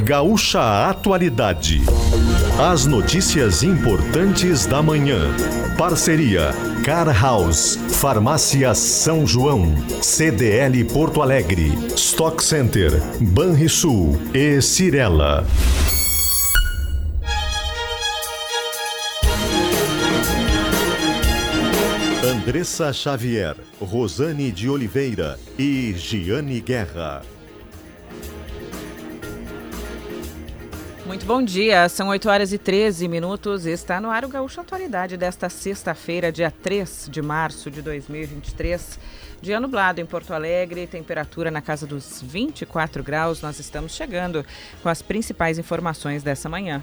Gaúcha Atualidade. As notícias importantes da manhã. Parceria Car House, Farmácia São João, CDL Porto Alegre, Stock Center, Banrisul e Cirela. Andressa Xavier, Rosane de Oliveira e Giane Guerra. Muito bom dia, são 8 horas e 13 minutos. Está no ar o Gaúcho Atualidade desta sexta-feira, dia 3 de março de 2023. Dia nublado em Porto Alegre, temperatura na casa dos 24 graus. Nós estamos chegando com as principais informações dessa manhã.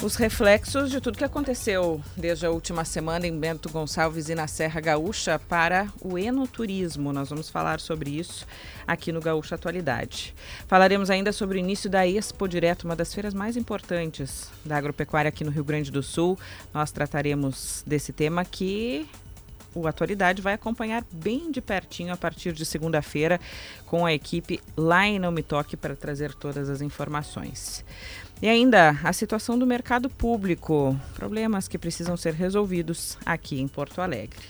Os reflexos de tudo que aconteceu desde a última semana em Bento Gonçalves e na Serra Gaúcha para o enoturismo. Nós vamos falar sobre isso aqui no Gaúcha Atualidade. Falaremos ainda sobre o início da Expo Direto, uma das feiras mais importantes da agropecuária aqui no Rio Grande do Sul. Nós trataremos desse tema que o Atualidade vai acompanhar bem de pertinho a partir de segunda-feira com a equipe lá em Não Me Toque para trazer todas as informações. E ainda a situação do mercado público, problemas que precisam ser resolvidos aqui em Porto Alegre.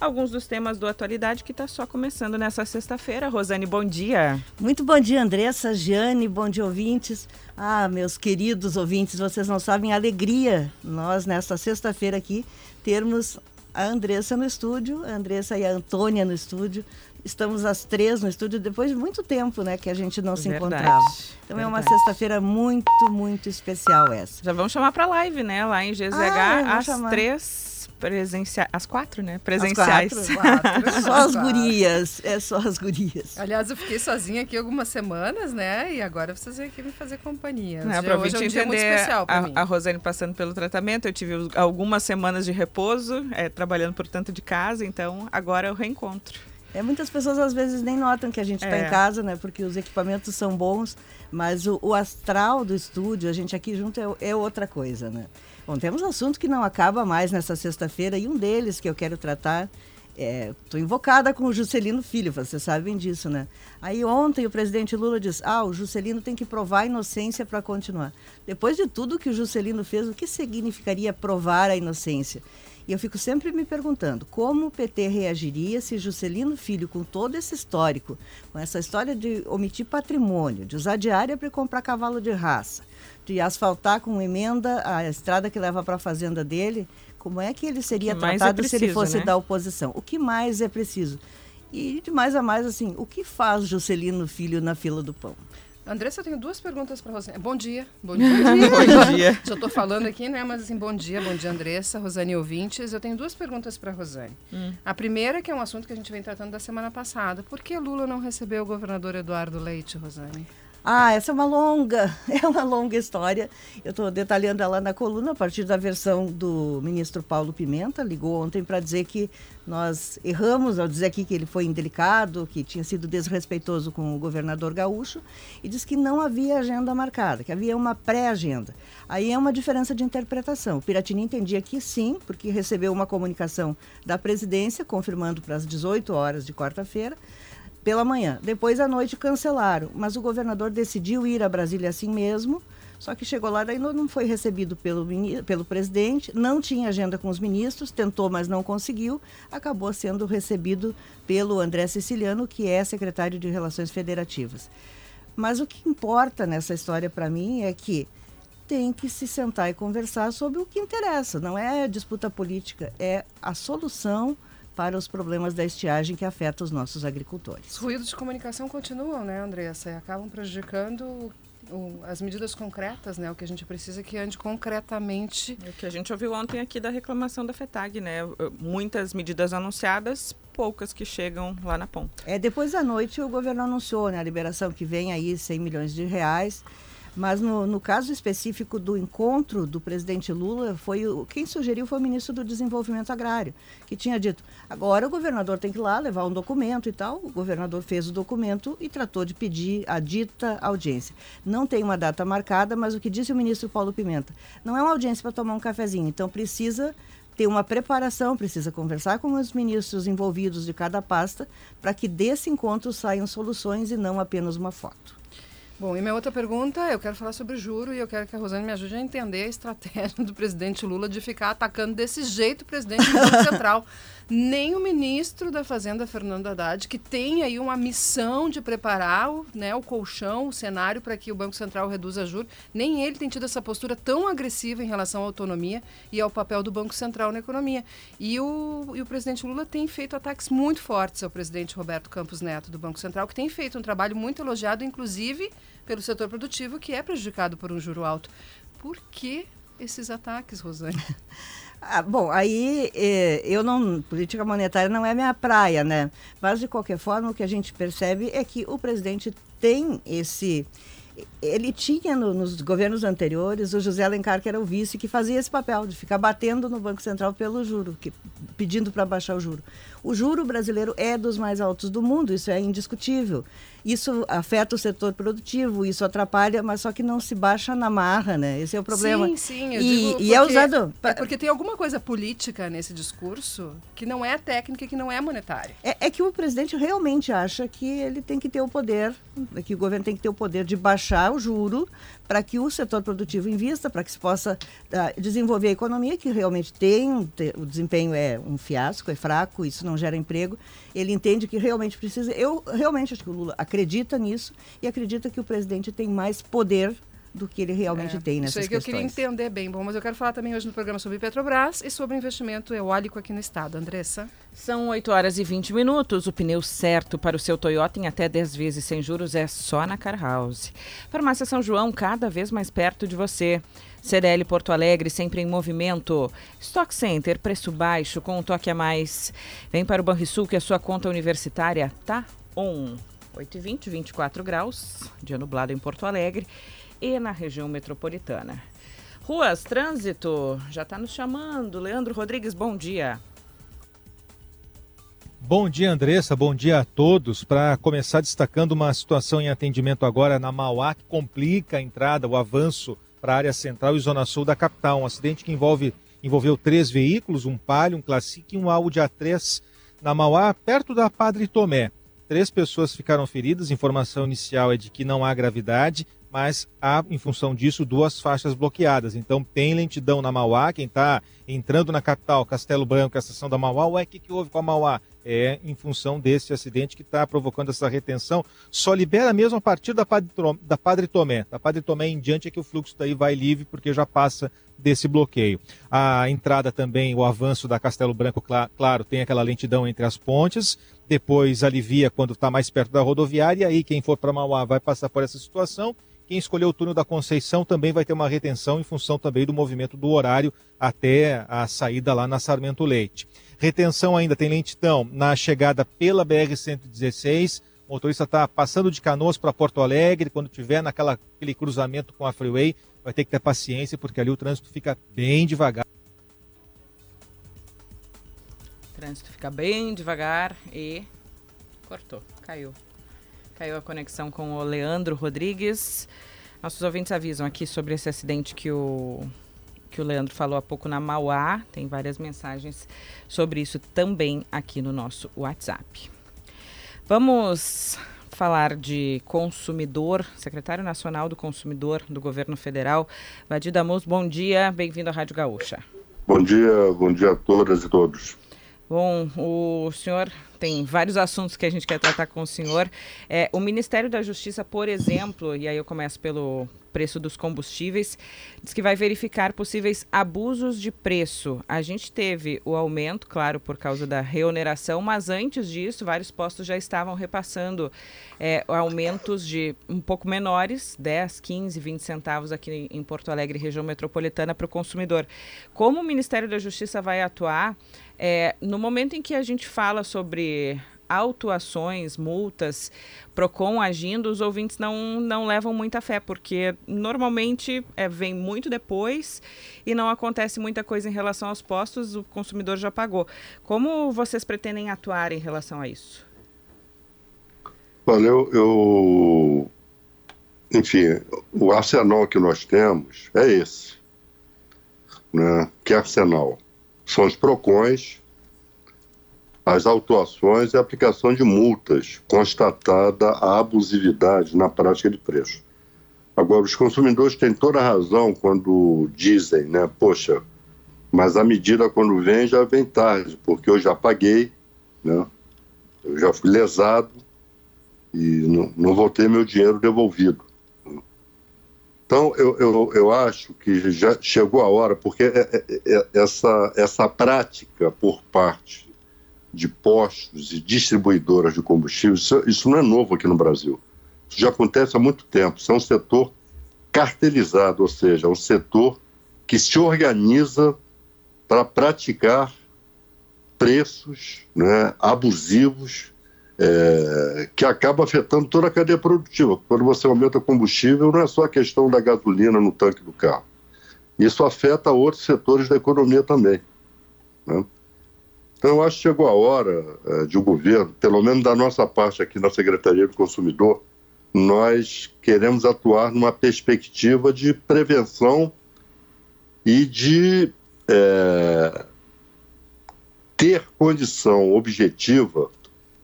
Alguns dos temas do Atualidade que está só começando nessa sexta-feira. Rosane, bom dia. Muito bom dia, Andressa, Giane, bom dia, ouvintes. Ah, meus queridos ouvintes, vocês não sabem a alegria nós, nesta sexta-feira aqui, termos a Andressa no estúdio, a Andressa e a Antônia no estúdio, Estamos as três no estúdio depois de muito tempo, né, que a gente não se verdade, encontrava. Então verdade. é uma sexta-feira muito, muito especial essa. Já vamos chamar para live, né, lá em GZH, ah, às chamar. três presenciais, as quatro, né? Presenciais. As quatro, quatro. só as gurias, é só as gurias. Aliás, eu fiquei sozinha aqui algumas semanas, né? E agora vocês vêm aqui me fazer companhia. Não, Já, hoje é um dia muito especial a, mim. a Rosane passando pelo tratamento, eu tive algumas semanas de repouso, é, trabalhando por tanto de casa, então agora é o reencontro. É, muitas pessoas às vezes nem notam que a gente está é. em casa, né? Porque os equipamentos são bons, mas o, o astral do estúdio, a gente aqui junto é, é, outra coisa, né? Bom, temos assunto que não acaba mais nessa sexta-feira e um deles que eu quero tratar Estou é, invocada com o Juscelino Filho, vocês sabem disso, né? Aí ontem o presidente Lula disse: ah, o Juscelino tem que provar a inocência para continuar. Depois de tudo que o Juscelino fez, o que significaria provar a inocência? E eu fico sempre me perguntando como o PT reagiria se Juscelino Filho, com todo esse histórico, com essa história de omitir patrimônio, de usar diária para comprar cavalo de raça, de asfaltar com emenda a estrada que leva para a fazenda dele, como é que ele seria que tratado é preciso, se ele fosse né? da oposição? O que mais é preciso? E de mais a mais, assim, o que faz Juscelino Filho na fila do pão? Andressa, eu tenho duas perguntas para você. Bom dia. Bom dia. bom dia. Já estou falando aqui, né? Mas assim, bom dia, bom dia, Andressa, Rosane ouvintes. Eu tenho duas perguntas para Rosane. Hum. A primeira, que é um assunto que a gente vem tratando da semana passada. Por que Lula não recebeu o governador Eduardo Leite, Rosane? Ah, essa é uma longa, é uma longa história. Eu estou detalhando ela na coluna a partir da versão do ministro Paulo Pimenta. Ligou ontem para dizer que nós erramos ao dizer aqui que ele foi indelicado, que tinha sido desrespeitoso com o governador gaúcho, e diz que não havia agenda marcada, que havia uma pré-agenda. Aí é uma diferença de interpretação. O Piratini entendia que sim, porque recebeu uma comunicação da presidência confirmando para as 18 horas de quarta-feira pela manhã. Depois à noite cancelaram, mas o governador decidiu ir a Brasília assim mesmo. Só que chegou lá, daí não foi recebido pelo, pelo presidente, não tinha agenda com os ministros, tentou, mas não conseguiu. Acabou sendo recebido pelo André Siciliano, que é secretário de Relações Federativas. Mas o que importa nessa história para mim é que tem que se sentar e conversar sobre o que interessa. Não é disputa política, é a solução para os problemas da estiagem que afetam os nossos agricultores. Os ruídos de comunicação continuam, né, Andressa? E acabam prejudicando o, as medidas concretas, né? O que a gente precisa é que ande concretamente. É o que a gente ouviu ontem aqui da reclamação da FETAG, né? Muitas medidas anunciadas, poucas que chegam lá na ponta. É, depois da noite o governo anunciou né, a liberação que vem aí 100 milhões de reais mas no, no, caso específico do encontro do presidente Lula, foi o, quem sugeriu foi o ministro do Desenvolvimento Agrário, que tinha dito: agora o governador tem que ir lá levar um documento e tal. O governador fez o documento e tratou de pedir a dita audiência. Não tem uma data marcada, mas o que disse o ministro Paulo Pimenta: não é uma audiência para tomar um cafezinho, então precisa ter uma preparação, precisa conversar com os ministros envolvidos de cada pasta para que desse encontro saiam soluções e não apenas uma foto. Bom, e minha outra pergunta, eu quero falar sobre juro e eu quero que a Rosane me ajude a entender a estratégia do presidente Lula de ficar atacando desse jeito o presidente do Banco Central. Nem o ministro da Fazenda, Fernando Haddad, que tem aí uma missão de preparar o, né, o colchão, o cenário para que o Banco Central reduza juros, nem ele tem tido essa postura tão agressiva em relação à autonomia e ao papel do Banco Central na economia. E o, e o presidente Lula tem feito ataques muito fortes ao presidente Roberto Campos Neto do Banco Central, que tem feito um trabalho muito elogiado, inclusive pelo setor produtivo, que é prejudicado por um juro alto. Por que esses ataques, Rosane? Ah, bom, aí eh, eu não. Política monetária não é minha praia, né? Mas, de qualquer forma, o que a gente percebe é que o presidente tem esse. Ele tinha no, nos governos anteriores o José Alencar, que era o vice, que fazia esse papel de ficar batendo no Banco Central pelo juro, que, pedindo para baixar o juro. O juro brasileiro é dos mais altos do mundo, isso é indiscutível. Isso afeta o setor produtivo, isso atrapalha, mas só que não se baixa na marra, né? Esse é o problema. Sim, sim. Eu e, digo e porque, é usado. É porque tem alguma coisa política nesse discurso que não é técnica, que não é monetária. É, é, que o presidente realmente acha que ele tem que ter o poder, que o governo tem que ter o poder de baixar o juro para que o setor produtivo invista, para que se possa uh, desenvolver a economia, que realmente tem, tem, o desempenho é um fiasco, é fraco, isso não gera emprego. Ele entende que realmente precisa. Eu realmente acho que o Lula acredita nisso e acredita que o presidente tem mais poder do que ele realmente é, tem nessas isso aí que questões. eu queria entender bem. Bom, mas eu quero falar também hoje no programa sobre Petrobras e sobre investimento eólico aqui no estado. Andressa? São 8 horas e 20 minutos. O pneu certo para o seu Toyota em até 10 vezes sem juros é só na Car House. Farmácia São João, cada vez mais perto de você. CDL Porto Alegre, sempre em movimento. Stock Center, preço baixo, com um toque a mais. Vem para o Banrisul que a sua conta universitária tá on. 8 e 20, 24 graus, dia nublado em Porto Alegre e na região metropolitana. Ruas, trânsito, já está nos chamando. Leandro Rodrigues, bom dia. Bom dia, Andressa. Bom dia a todos. Para começar destacando uma situação em atendimento agora na Mauá que complica a entrada, o avanço para a área central e zona sul da capital. Um acidente que envolve, envolveu três veículos, um Palio, um Classic e um Audi A3 na Mauá, perto da Padre Tomé. Três pessoas ficaram feridas. Informação inicial é de que não há gravidade mas há, em função disso, duas faixas bloqueadas. Então, tem lentidão na Mauá. Quem está entrando na capital, Castelo Branco, a estação da Mauá, ué, o que, que houve com a Mauá? É em função desse acidente que está provocando essa retenção. Só libera mesmo a partir da Padre, da Padre Tomé. Da Padre Tomé em diante é que o fluxo daí vai livre, porque já passa desse bloqueio. A entrada também, o avanço da Castelo Branco, claro, tem aquela lentidão entre as pontes, depois alivia quando está mais perto da rodoviária, e aí quem for para Mauá vai passar por essa situação quem escolheu o túnel da Conceição também vai ter uma retenção em função também do movimento do horário até a saída lá na Sarmento Leite. Retenção ainda tem lentidão na chegada pela BR-116. O motorista está passando de Canoas para Porto Alegre. Quando tiver naquela aquele cruzamento com a Freeway, vai ter que ter paciência, porque ali o trânsito fica bem devagar. O trânsito fica bem devagar e cortou, caiu. Caiu a conexão com o Leandro Rodrigues. Nossos ouvintes avisam aqui sobre esse acidente que o, que o Leandro falou há pouco na Mauá. Tem várias mensagens sobre isso também aqui no nosso WhatsApp. Vamos falar de consumidor, secretário nacional do consumidor do governo federal, Vadir Damus, bom dia, bem-vindo à Rádio Gaúcha. Bom dia, bom dia a todas e todos. Bom, o senhor tem vários assuntos que a gente quer tratar com o senhor. É, o Ministério da Justiça, por exemplo, e aí eu começo pelo preço dos combustíveis, diz que vai verificar possíveis abusos de preço. A gente teve o aumento, claro, por causa da reoneração, mas antes disso, vários postos já estavam repassando é, aumentos de um pouco menores, 10, 15, 20 centavos aqui em Porto Alegre, região metropolitana, para o consumidor. Como o Ministério da Justiça vai atuar? É, no momento em que a gente fala sobre autuações, multas, PROCON agindo, os ouvintes não, não levam muita fé, porque normalmente é, vem muito depois e não acontece muita coisa em relação aos postos, o consumidor já pagou. Como vocês pretendem atuar em relação a isso? Olha, eu, eu enfim, o arsenal que nós temos é esse. Né? Que arsenal? são os PROCONs, as autuações e a aplicação de multas constatada a abusividade na prática de preço. Agora, os consumidores têm toda a razão quando dizem, né, poxa, mas a medida quando vem já vem tarde, porque eu já paguei, né, eu já fui lesado e não, não vou ter meu dinheiro devolvido. Então, eu, eu, eu acho que já chegou a hora, porque é, é, é, essa, essa prática por parte de postos e distribuidoras de combustíveis, isso, isso não é novo aqui no Brasil. Isso já acontece há muito tempo. Isso é um setor cartelizado, ou seja, um setor que se organiza para praticar preços né, abusivos é, que acaba afetando toda a cadeia produtiva. Quando você aumenta combustível, não é só a questão da gasolina no tanque do carro. Isso afeta outros setores da economia também. Né? Então, acho que chegou a hora é, de o um governo, pelo menos da nossa parte aqui na Secretaria do Consumidor, nós queremos atuar numa perspectiva de prevenção e de é, ter condição objetiva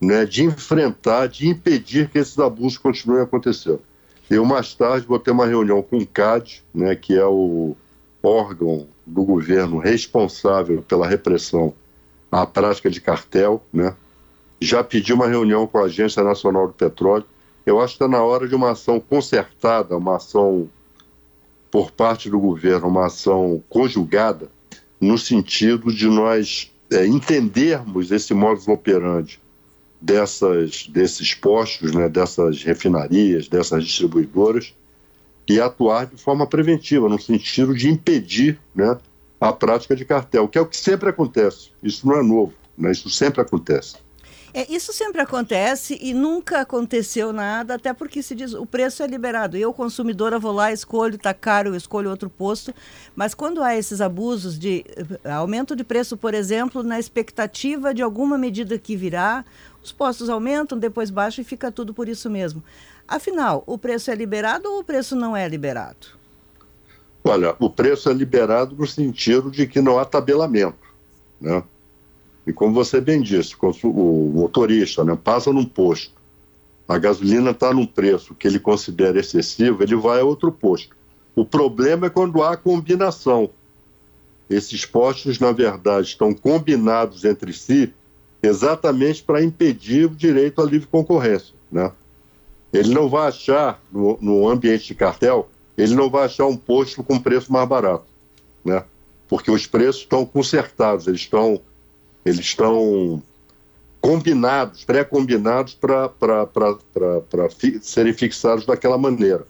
né, de enfrentar, de impedir que esses abusos continuem acontecendo. Eu, mais tarde, vou ter uma reunião com o CAD, né, que é o órgão do governo responsável pela repressão à prática de cartel. Né? Já pedi uma reunião com a Agência Nacional do Petróleo. Eu acho que está na hora de uma ação concertada, uma ação por parte do governo, uma ação conjugada, no sentido de nós é, entendermos esse modus operandi dessas, desses postos, né, dessas refinarias, dessas distribuidoras, e atuar de forma preventiva, no sentido de impedir né, a prática de cartel, que é o que sempre acontece. Isso não é novo, né, isso sempre acontece. É, isso sempre acontece e nunca aconteceu nada, até porque se diz o preço é liberado. Eu, consumidora, vou lá, escolho, está caro, eu escolho outro posto. Mas quando há esses abusos de eh, aumento de preço, por exemplo, na expectativa de alguma medida que virá, os postos aumentam, depois baixam e fica tudo por isso mesmo. Afinal, o preço é liberado ou o preço não é liberado? Olha, o preço é liberado no sentido de que não há tabelamento, né? E como você bem disse, o motorista né, passa num posto, a gasolina está num preço que ele considera excessivo, ele vai a outro posto. O problema é quando há combinação. Esses postos, na verdade, estão combinados entre si exatamente para impedir o direito à livre concorrência. Né? Ele não vai achar, no, no, ambiente de cartel, ele não vai achar um posto com preço mais barato. Né? Porque os preços estão consertados, eles estão eles estão combinados, pré-combinados para fi, serem fixados daquela maneira.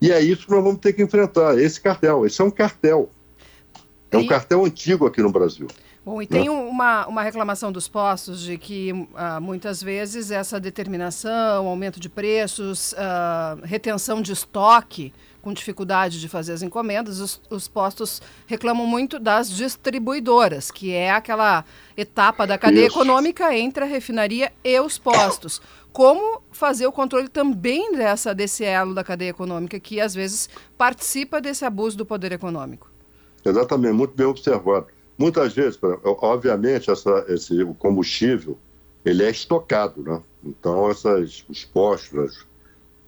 E é isso que nós vamos ter que enfrentar, esse cartel. Esse é um cartel. É um cartel antigo aqui no Brasil. Bom, e tem uma, uma reclamação dos postos de que uh, muitas vezes essa determinação, aumento de preços, uh, retenção de estoque com dificuldade de fazer as encomendas, os, os, postos reclamam muito das distribuidoras, que é aquela etapa da cadeia Isso. econômica entre a refinaria e os postos. Como fazer o controle também dessa, desse elo da cadeia econômica, que às vezes participa desse abuso do poder econômico? Exatamente, muito bem observado. Muitas vezes, obviamente, essa, esse, o combustível ele é estocado, né? Então, essas, os postos,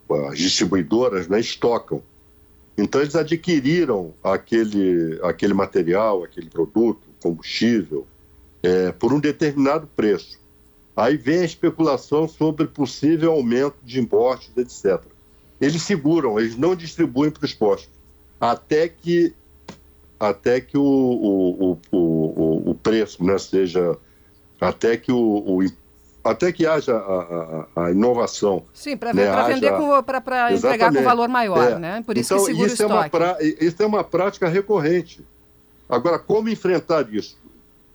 as, as distribuidoras, né, estocam. Então, eles adquiriram aquele, aquele material, aquele produto, combustível, é, por um determinado preço. Aí vem a especulação sobre possível aumento de impostos, etc. Eles seguram, eles não distribuem para os postos, até que, até que o, o, o, o, o preço né, seja. Até que o, o até que haja a, a, a inovação. Sim, para né? vender, para entregar com valor maior, é. né? Por isso então, que segura isso o estoque. É uma pra, isso é uma prática recorrente. Agora, como enfrentar isso?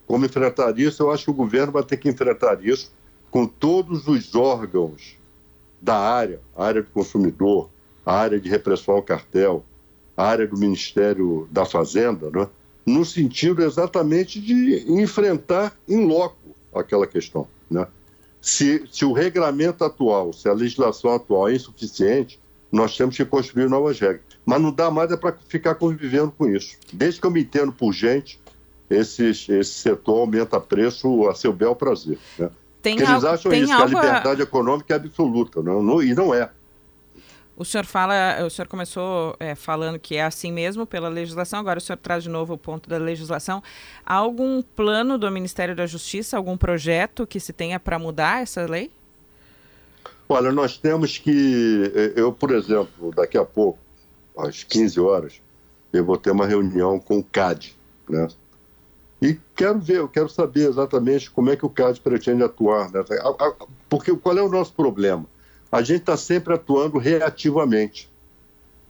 Como enfrentar isso? Eu acho que o governo vai ter que enfrentar isso com todos os órgãos da área, a área do consumidor, a área de repressão ao cartel, a área do Ministério da Fazenda, né? no sentido exatamente de enfrentar em loco aquela questão. Né? Se, se o regulamento atual, se a legislação atual é insuficiente, nós temos que construir novas regras. Mas não dá mais é para ficar convivendo com isso. Desde que eu me entendo por gente, esse, esse setor aumenta preço a seu bel prazer. Né? Tem Porque eles acham isso, que a liberdade econômica é absoluta, não, não, e não é. O senhor fala, o senhor começou é, falando que é assim mesmo pela legislação, agora o senhor traz de novo o ponto da legislação. Há algum plano do Ministério da Justiça, algum projeto que se tenha para mudar essa lei? Olha, nós temos que. Eu, por exemplo, daqui a pouco, às 15 horas, eu vou ter uma reunião com o CAD, né? E quero ver, eu quero saber exatamente como é que o CAD pretende atuar. Né? Porque qual é o nosso problema? A gente está sempre atuando reativamente.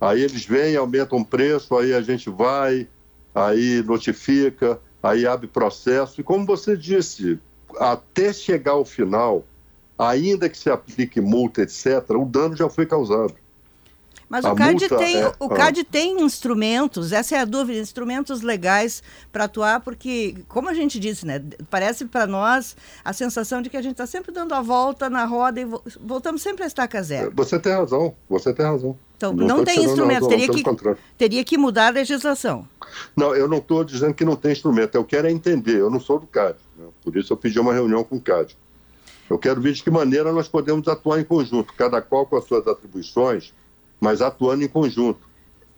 Aí eles vêm, aumentam o preço, aí a gente vai, aí notifica, aí abre processo. E como você disse, até chegar ao final, ainda que se aplique multa, etc., o dano já foi causado. Mas o CAD, tem, é, o CAD tem instrumentos, essa é a dúvida, instrumentos legais para atuar, porque, como a gente disse, né, parece para nós a sensação de que a gente está sempre dando a volta na roda e voltamos sempre a estaca zero. Você tem razão, você tem razão. Então, não, não tem instrumento, teria, que, teria que mudar a legislação. Não, eu não estou dizendo que não tem instrumento, eu quero é entender, eu não sou do CAD, né? por isso eu pedi uma reunião com o CAD. Eu quero ver de que maneira nós podemos atuar em conjunto, cada qual com as suas atribuições, mas atuando em conjunto.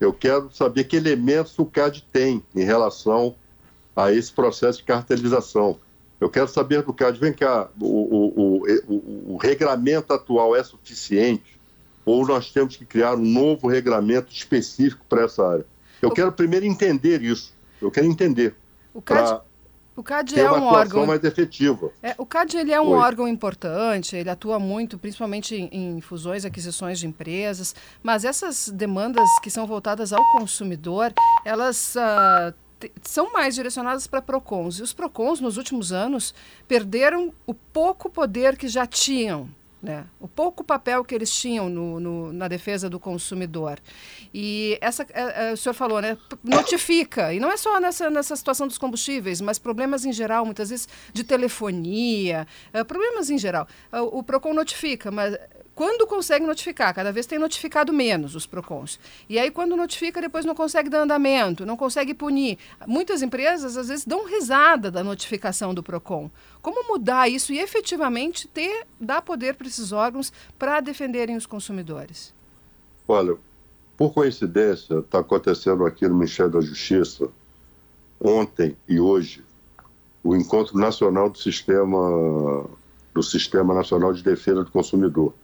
Eu quero saber que elementos o CAD tem em relação a esse processo de cartelização. Eu quero saber do CAD, vem cá, o, o, o, o, regramento atual é suficiente ou nós temos que criar um novo regramento específico para essa área? Eu quero primeiro entender isso, eu quero entender. O CAD, o CAD é um órgão mais efetiva. É, o CAD ele é um Oi. órgão importante, ele atua muito, principalmente em, em fusões e aquisições de empresas, mas essas demandas que são voltadas ao consumidor, elas uh, são mais direcionadas para PROCONs. E os PROCONs, nos últimos anos, perderam o pouco poder que já tinham né? O pouco papel que eles tinham no, no, na defesa do consumidor. E essa, é, é, o senhor falou, né? Notifica. E não é só nessa, nessa situação dos combustíveis, mas problemas em geral, muitas vezes de telefonia, é, problemas em geral. o PROCON notifica, mas quando consegue notificar, cada vez tem notificado menos os PROCONs. E aí, quando notifica, depois não consegue dar andamento, não consegue punir. Muitas empresas, às vezes, dão risada da notificação do PROCON. Como mudar isso e efetivamente ter, dar poder para esses órgãos para defenderem os consumidores? Olha, por coincidência, está acontecendo aqui no Ministério da Justiça, ontem e hoje, o encontro nacional do sistema do Sistema Nacional de Defesa do Consumidor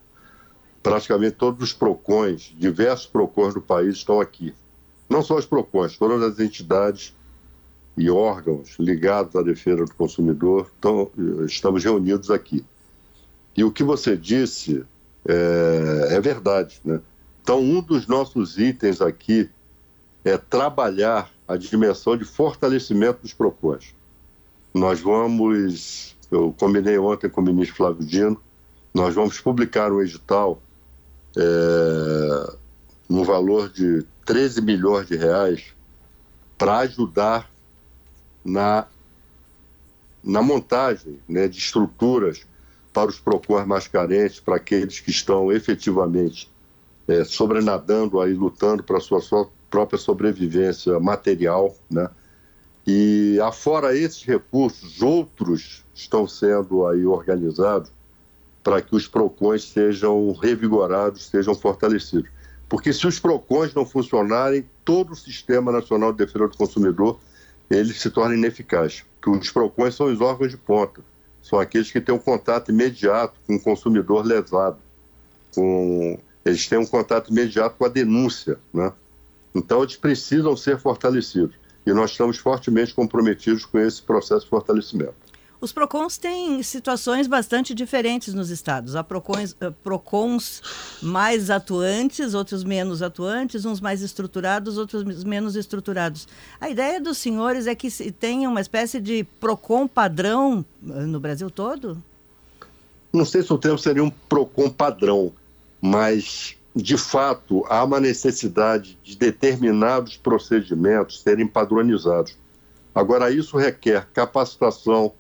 praticamente todos os PROCONs, diversos PROCONs do país estão aqui. Não só os PROCONs, todas as entidades e órgãos ligados à defesa do consumidor estão, estamos reunidos aqui. E o que você disse é, é verdade. Né? Então, um dos nossos itens aqui é trabalhar a dimensão de fortalecimento dos PROCONs. Nós vamos, eu combinei ontem com o ministro Flávio Dino, nós vamos publicar um edital é, no valor de 13 milhões de reais para ajudar na, na montagem né, de estruturas para os PROCONs mais carentes, para aqueles que estão efetivamente é, sobrenadando aí, lutando para a sua, sua própria sobrevivência material, né? E afora esses recursos, outros estão sendo aí organizados para que os PROCONs sejam revigorados, sejam fortalecidos. Porque se os PROCONs não funcionarem, todo o Sistema Nacional de Defesa do Consumidor ele se torna ineficaz. Porque os PROCONs são os órgãos de ponta, são aqueles que têm um contato imediato com o consumidor lesado. Com... Eles têm um contato imediato com a denúncia. Né? Então, eles precisam ser fortalecidos. E nós estamos fortemente comprometidos com esse processo de fortalecimento. Os PROCONs têm situações bastante diferentes nos estados. Há PROCONs, uh, PROCONs mais atuantes, outros menos atuantes, uns mais estruturados, outros menos estruturados. A ideia dos senhores é que se tenha uma espécie de PROCON padrão uh, no Brasil todo? Não sei se o termo seria um PROCON padrão, mas de fato, há uma necessidade de determinados procedimentos serem padronizados. Agora, isso requer capacitação,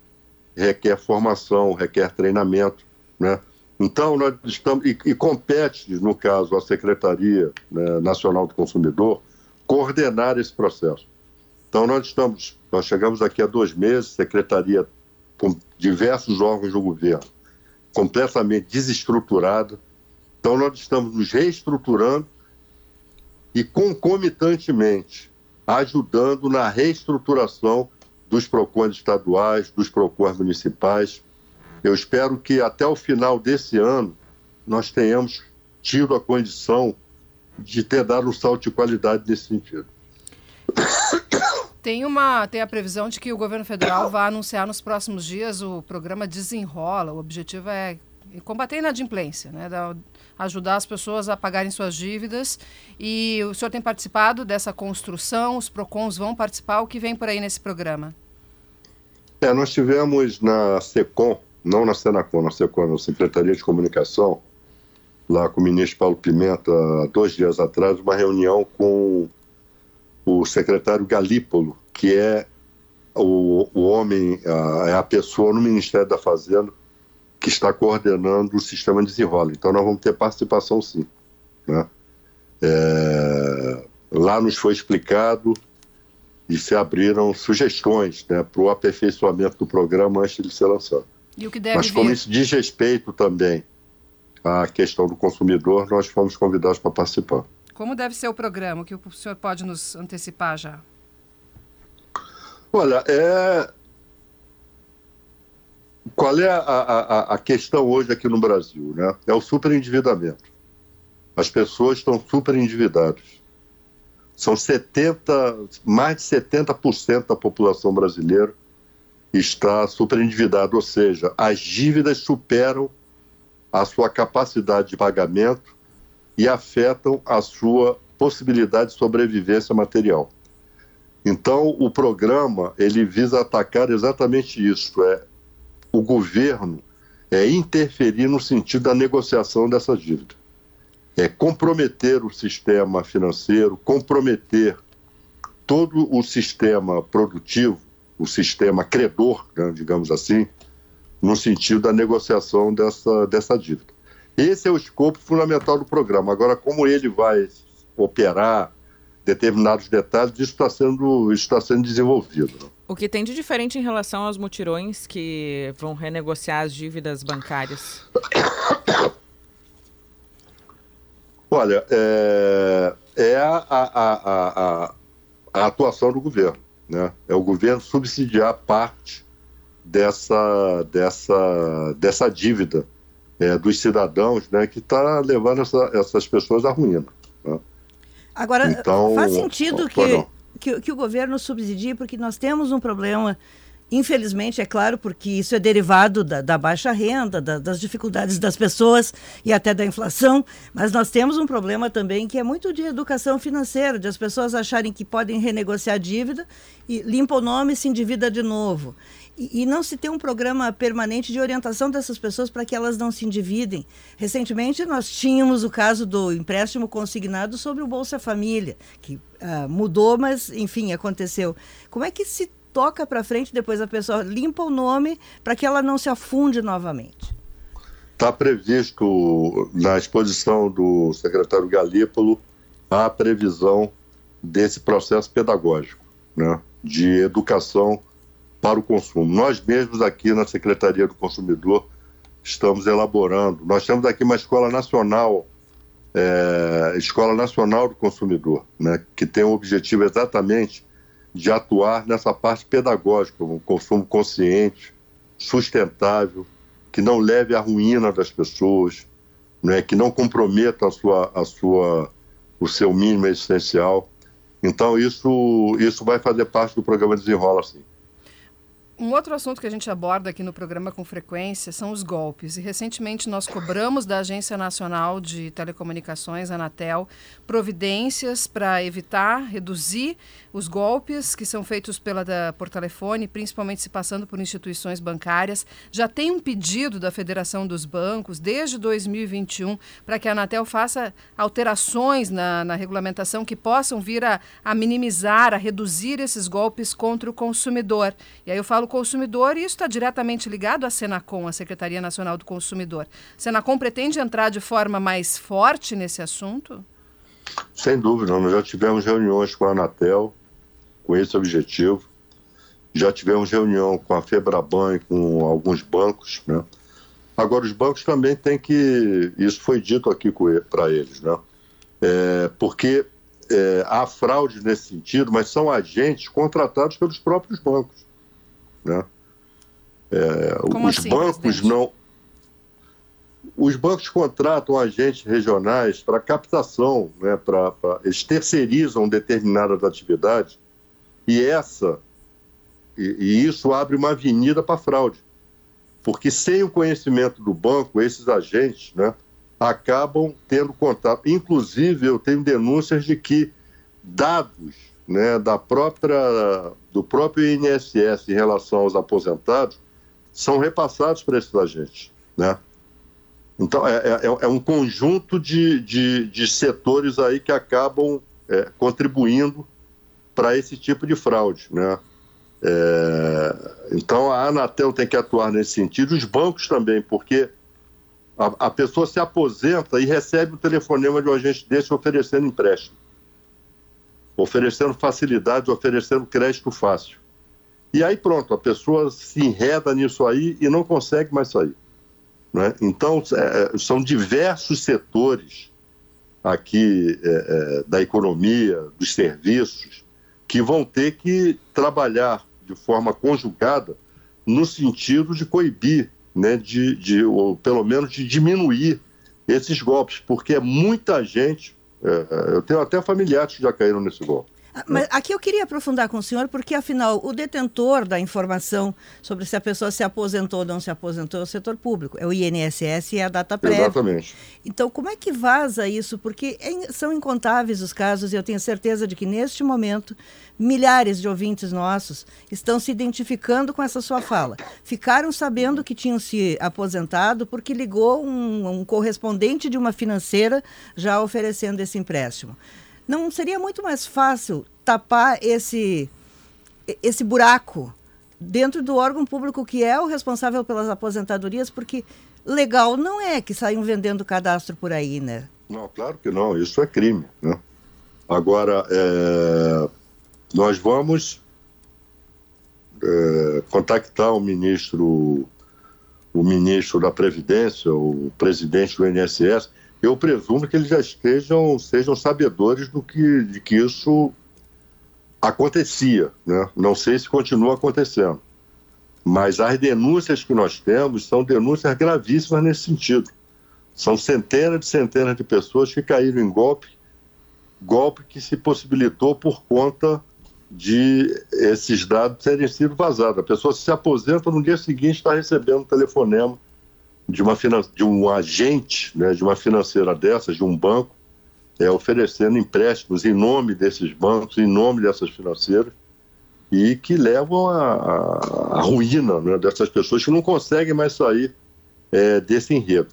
requer formação, requer treinamento, né? Então, nós estamos, e, e compete, no caso, a Secretaria né, Nacional do Consumidor, coordenar esse processo. Então, nós estamos, nós chegamos aqui há dois meses, Secretaria com diversos órgãos do governo, completamente desestruturada, Então, nós estamos nos reestruturando e, concomitantemente, ajudando na reestruturação dos PROCONs estaduais, dos PROCONs municipais. Eu espero que até o final desse ano nós tenhamos tido a condição de ter dado um salto de qualidade nesse sentido. Tem, uma, tem a previsão de que o governo federal vai anunciar nos próximos dias o programa Desenrola. O objetivo é combater a inadimplência, né? Ajudar as pessoas a pagarem suas dívidas. E o senhor tem participado dessa construção, os PROCONs vão participar. O que vem por aí nesse programa? É, nós tivemos na SECOM, não na Senacom, na SECOM, na Secretaria de Comunicação, lá com o ministro Paulo Pimenta, dois dias atrás, uma reunião com o secretário Galípolo, que é o, o homem, a, é a pessoa no Ministério da Fazenda que está coordenando o sistema de desenrola. Então, nós vamos ter participação sim. Né? É, lá nos foi explicado e se abriram sugestões né, para o aperfeiçoamento do programa antes de ser lançado. Mas como vir? isso diz respeito também à questão do consumidor, nós fomos convidados para participar. Como deve ser o programa? O que o senhor pode nos antecipar já? Olha, é... qual é a, a, a questão hoje aqui no Brasil? Né? É o superendividamento. As pessoas estão superendividadas. São 70, mais de 70% da população brasileira está superendividada, ou seja, as dívidas superam a sua capacidade de pagamento e afetam a sua possibilidade de sobrevivência material. Então, o programa ele visa atacar exatamente isso, é o governo é interferir no sentido da negociação dessa dívida. É comprometer o sistema financeiro, comprometer todo o sistema produtivo, o sistema credor, né, digamos assim, no sentido da negociação dessa, dessa dívida. Esse é o escopo fundamental do programa. Agora, como ele vai operar determinados detalhes, isso está sendo, isso está sendo desenvolvido. O que tem de diferente em relação aos mutirões que vão renegociar as dívidas bancárias? Olha, é, é a, a, a, a, atuação do governo. Né? É o governo subsidiar parte dessa, dessa, dessa dívida é, dos cidadãos né, que está levando essa, essas pessoas à ruína. Né? Agora, então, faz sentido que, que, que, o governo subsidie, porque nós temos um problema, infelizmente, é claro, porque isso é derivado da, da baixa renda, da, das dificuldades das pessoas e até da inflação, mas nós temos um problema também que é muito de educação financeira, de as pessoas acharem que podem renegociar dívida e limpa o nome e se endivida de novo. E, e, não se tem um programa permanente de orientação dessas pessoas para que elas não se endividem. Recentemente, nós tínhamos o caso do empréstimo consignado sobre o Bolsa Família, que uh, mudou, mas, enfim, aconteceu. Como é que se toca para frente depois a pessoa limpa o nome para que ela não se afunde novamente? Está previsto na exposição do secretário Galípolo a previsão desse processo pedagógico, né, de educação para o consumo. Nós mesmos aqui na Secretaria do Consumidor estamos elaborando. Nós temos aqui uma escola nacional, é, Escola Nacional do Consumidor, né, que tem o objetivo exatamente de atuar nessa parte pedagógica, um consumo consciente, sustentável, que não leve à ruína das pessoas, né, que não comprometa a sua, a sua, o seu mínimo existencial. Então, isso, isso vai fazer parte do programa Desenrola, sim. Um outro assunto que a gente aborda aqui no programa com frequência são os golpes. E recentemente nós cobramos da Agência Nacional de Telecomunicações, Anatel, providências para evitar, reduzir os golpes que são feitos pela da, por telefone, principalmente se passando por instituições bancárias. Já tem um pedido da Federação dos Bancos desde 2021 para que a Anatel faça alterações na, na regulamentação que possam vir a, a minimizar, a reduzir esses golpes contra o consumidor. E aí eu falo consumidor e isso está diretamente ligado à Senacom, a Secretaria Nacional do Consumidor. Senacom pretende entrar de forma mais forte nesse assunto? Sem dúvida, nós já tivemos reuniões com a Anatel com esse objetivo. Já tivemos reunião com a Febraban e com alguns bancos, né? Agora, os bancos também têm que. Isso foi dito aqui para eles, né? É, porque é, há fraude nesse sentido, mas são agentes contratados pelos próprios bancos. Né? É, os assim, bancos presidente? não. Os bancos contratam agentes regionais para captação, né, pra, pra, eles terceirizam determinadas atividades e essa e, e isso abre uma avenida para fraude, porque sem o conhecimento do banco esses agentes, né, acabam tendo contato. Inclusive eu tenho denúncias de que dados, né, da própria do próprio INSS em relação aos aposentados são repassados para esses agentes, né? Então, é, é, é um conjunto de, de, de, setores aí que acabam é, contribuindo para esse tipo de fraude, né? É, então, a Anatel tem que atuar nesse sentido, os bancos também, porque a, a pessoa se aposenta e recebe o telefonema de um agente desse oferecendo empréstimo, oferecendo facilidade, oferecendo crédito fácil. E aí pronto, a pessoa se enreda nisso aí e não consegue mais sair. Né? Então, é, são diversos setores aqui é, é, da economia, dos serviços, que vão ter que trabalhar de forma conjugada no sentido de coibir, né, de, de, ou pelo menos de diminuir esses golpes, porque é muita gente. É, eu tenho até familiares que já caíram nesse golpe. Mas aqui eu queria aprofundar com o senhor, porque afinal o detentor da informação sobre se a pessoa se aposentou ou não se aposentou é o setor público, é o INSS e a data prévia. Exatamente. Então, como é que vaza isso? Porque é, são incontáveis os casos e eu tenho certeza de que neste momento milhares de ouvintes nossos estão se identificando com essa sua fala. Ficaram sabendo que tinham se aposentado porque ligou um, um correspondente de uma financeira já oferecendo esse empréstimo. Não seria muito mais fácil tapar esse, esse buraco dentro do órgão público que é o responsável pelas aposentadorias, porque legal não é que saiam vendendo cadastro por aí, né? Não, claro que não, isso é crime. Né? Agora, é, nós vamos é, contactar o ministro, o ministro da Previdência, o presidente do INSS, eu presumo que eles já estejam sejam sabedores do que de que isso acontecia, né? Não sei se continua acontecendo, mas as denúncias que nós temos são denúncias gravíssimas nesse sentido. São centenas de centenas de pessoas que caíram em golpe, golpe que se possibilitou por conta de esses dados terem sido vazados. A pessoa se aposenta no dia seguinte está recebendo um telefonema de, uma, de um agente, né, de uma financeira dessas, de um banco, é, oferecendo empréstimos em nome desses bancos, em nome dessas financeiras, e que levam à ruína né, dessas pessoas que não conseguem mais sair é, desse enredo.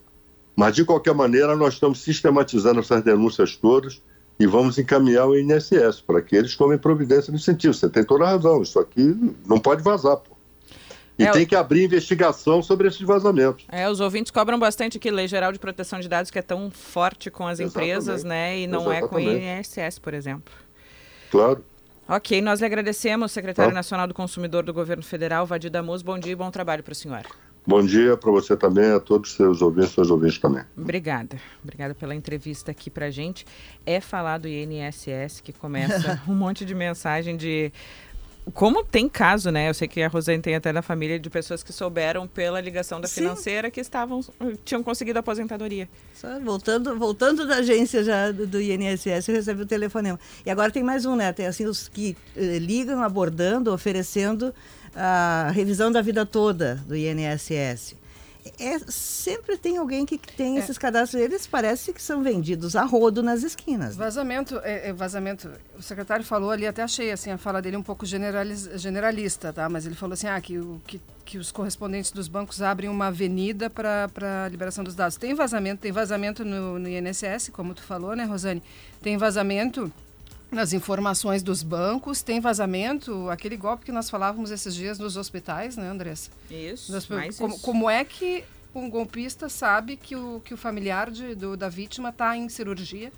Mas, de qualquer maneira, nós estamos sistematizando essas denúncias todas e vamos encaminhar o INSS para que eles tomem providência no sentido. Você tem toda a razão, isso aqui não pode vazar. Pô. E é, tem que abrir investigação sobre esses vazamentos. É, os ouvintes cobram bastante que Lei Geral de Proteção de Dados, que é tão forte com as Exatamente. empresas, né? E não Exatamente. é com o INSS, por exemplo. Claro. Ok, nós lhe agradecemos, secretário nacional do Consumidor do Governo Federal, Vadir Damus. Bom dia e bom trabalho para o senhor. Bom dia para você também, a todos os seus ouvintes, seus ouvintes também. Obrigada. Obrigada pela entrevista aqui para gente. É falar do INSS que começa um monte de mensagem de como tem caso, né? Eu sei que a Rosane tem até na família de pessoas que souberam pela ligação da Sim. financeira que estavam tinham conseguido aposentadoria. Só voltando, voltando da agência já do, do INSS, eu recebi o telefonema. E agora tem mais um, né? Tem assim os que eh, ligam abordando, oferecendo a revisão da vida toda do INSS é, sempre tem alguém que tem é. esses cadastros. Eles parecem que são vendidos a rodo nas esquinas. Né? Vazamento, é, é, vazamento. O secretário falou ali, até achei assim, a fala dele um pouco generalista, tá? Mas ele falou assim, ah, que, o, que, que os correspondentes dos bancos abrem uma avenida para a liberação dos dados. Tem vazamento, tem vazamento no, no INSS, como tu falou, né, Rosane? Tem vazamento nas informações dos bancos, tem vazamento, aquele golpe que nós falávamos esses dias nos hospitais, né, Andressa? Isso, Nós, como, isso. como é que um golpista sabe que o, que o familiar de, do, da vítima está em cirurgia?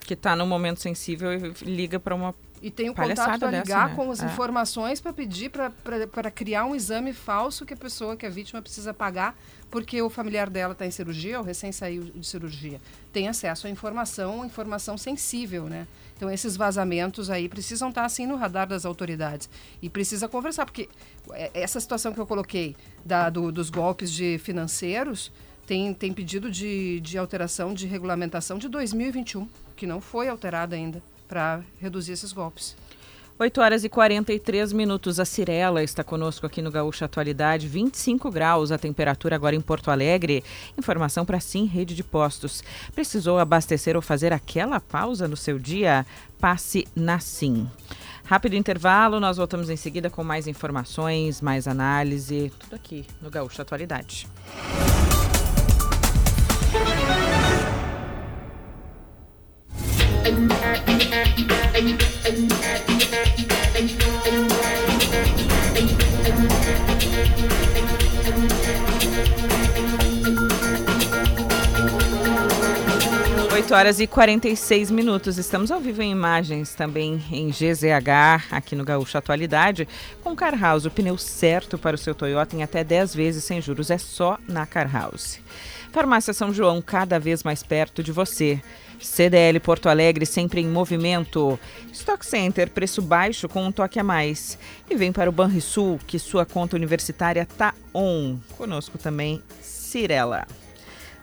Que está num momento sensível e liga para uma E tem o contato para ligar dessa, né? com as é. informações para pedir para criar um exame falso que a pessoa, que a vítima precisa pagar porque o familiar dela está em cirurgia ou recém saiu de cirurgia. Tem acesso à informação, informação sensível, né? Então esses vazamentos aí precisam estar tá, assim no radar das autoridades e precisa conversar porque é, essa situação que eu coloquei da, do, dos golpes de financeiros tem, tem pedido de, de alteração de regulamentação de 2021 que não foi alterada ainda para reduzir esses golpes. 8 horas e 43 minutos. A Cirela está conosco aqui no Gaúcha Atualidade. 25 graus a temperatura agora em Porto Alegre. Informação para Sim Rede de Postos. Precisou abastecer ou fazer aquela pausa no seu dia? Passe na Sim. Rápido intervalo, nós voltamos em seguida com mais informações, mais análise, tudo aqui no Gaúcha Atualidade. 8 horas e 46 minutos. Estamos ao vivo em imagens também em GZH, aqui no Gaúcho Atualidade, com Car House. O pneu certo para o seu Toyota em até 10 vezes sem juros é só na Car House. Farmácia São João, cada vez mais perto de você. CDL Porto Alegre sempre em movimento. Stock Center, preço baixo com um toque a mais. E vem para o Banrisul, que sua conta universitária tá on. Conosco também, Cirela.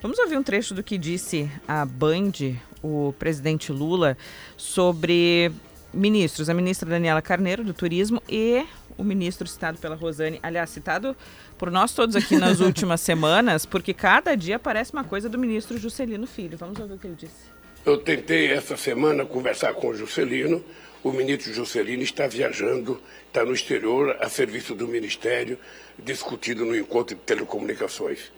Vamos ouvir um trecho do que disse a Band, o presidente Lula, sobre ministros, a ministra Daniela Carneiro, do Turismo, e o ministro citado pela Rosane, aliás, citado por nós todos aqui nas últimas semanas, porque cada dia aparece uma coisa do ministro Juscelino Filho. Vamos ouvir o que ele disse. Eu tentei essa semana conversar com o Juscelino. O ministro Juscelino está viajando, está no exterior, a serviço do Ministério, discutido no encontro de telecomunicações.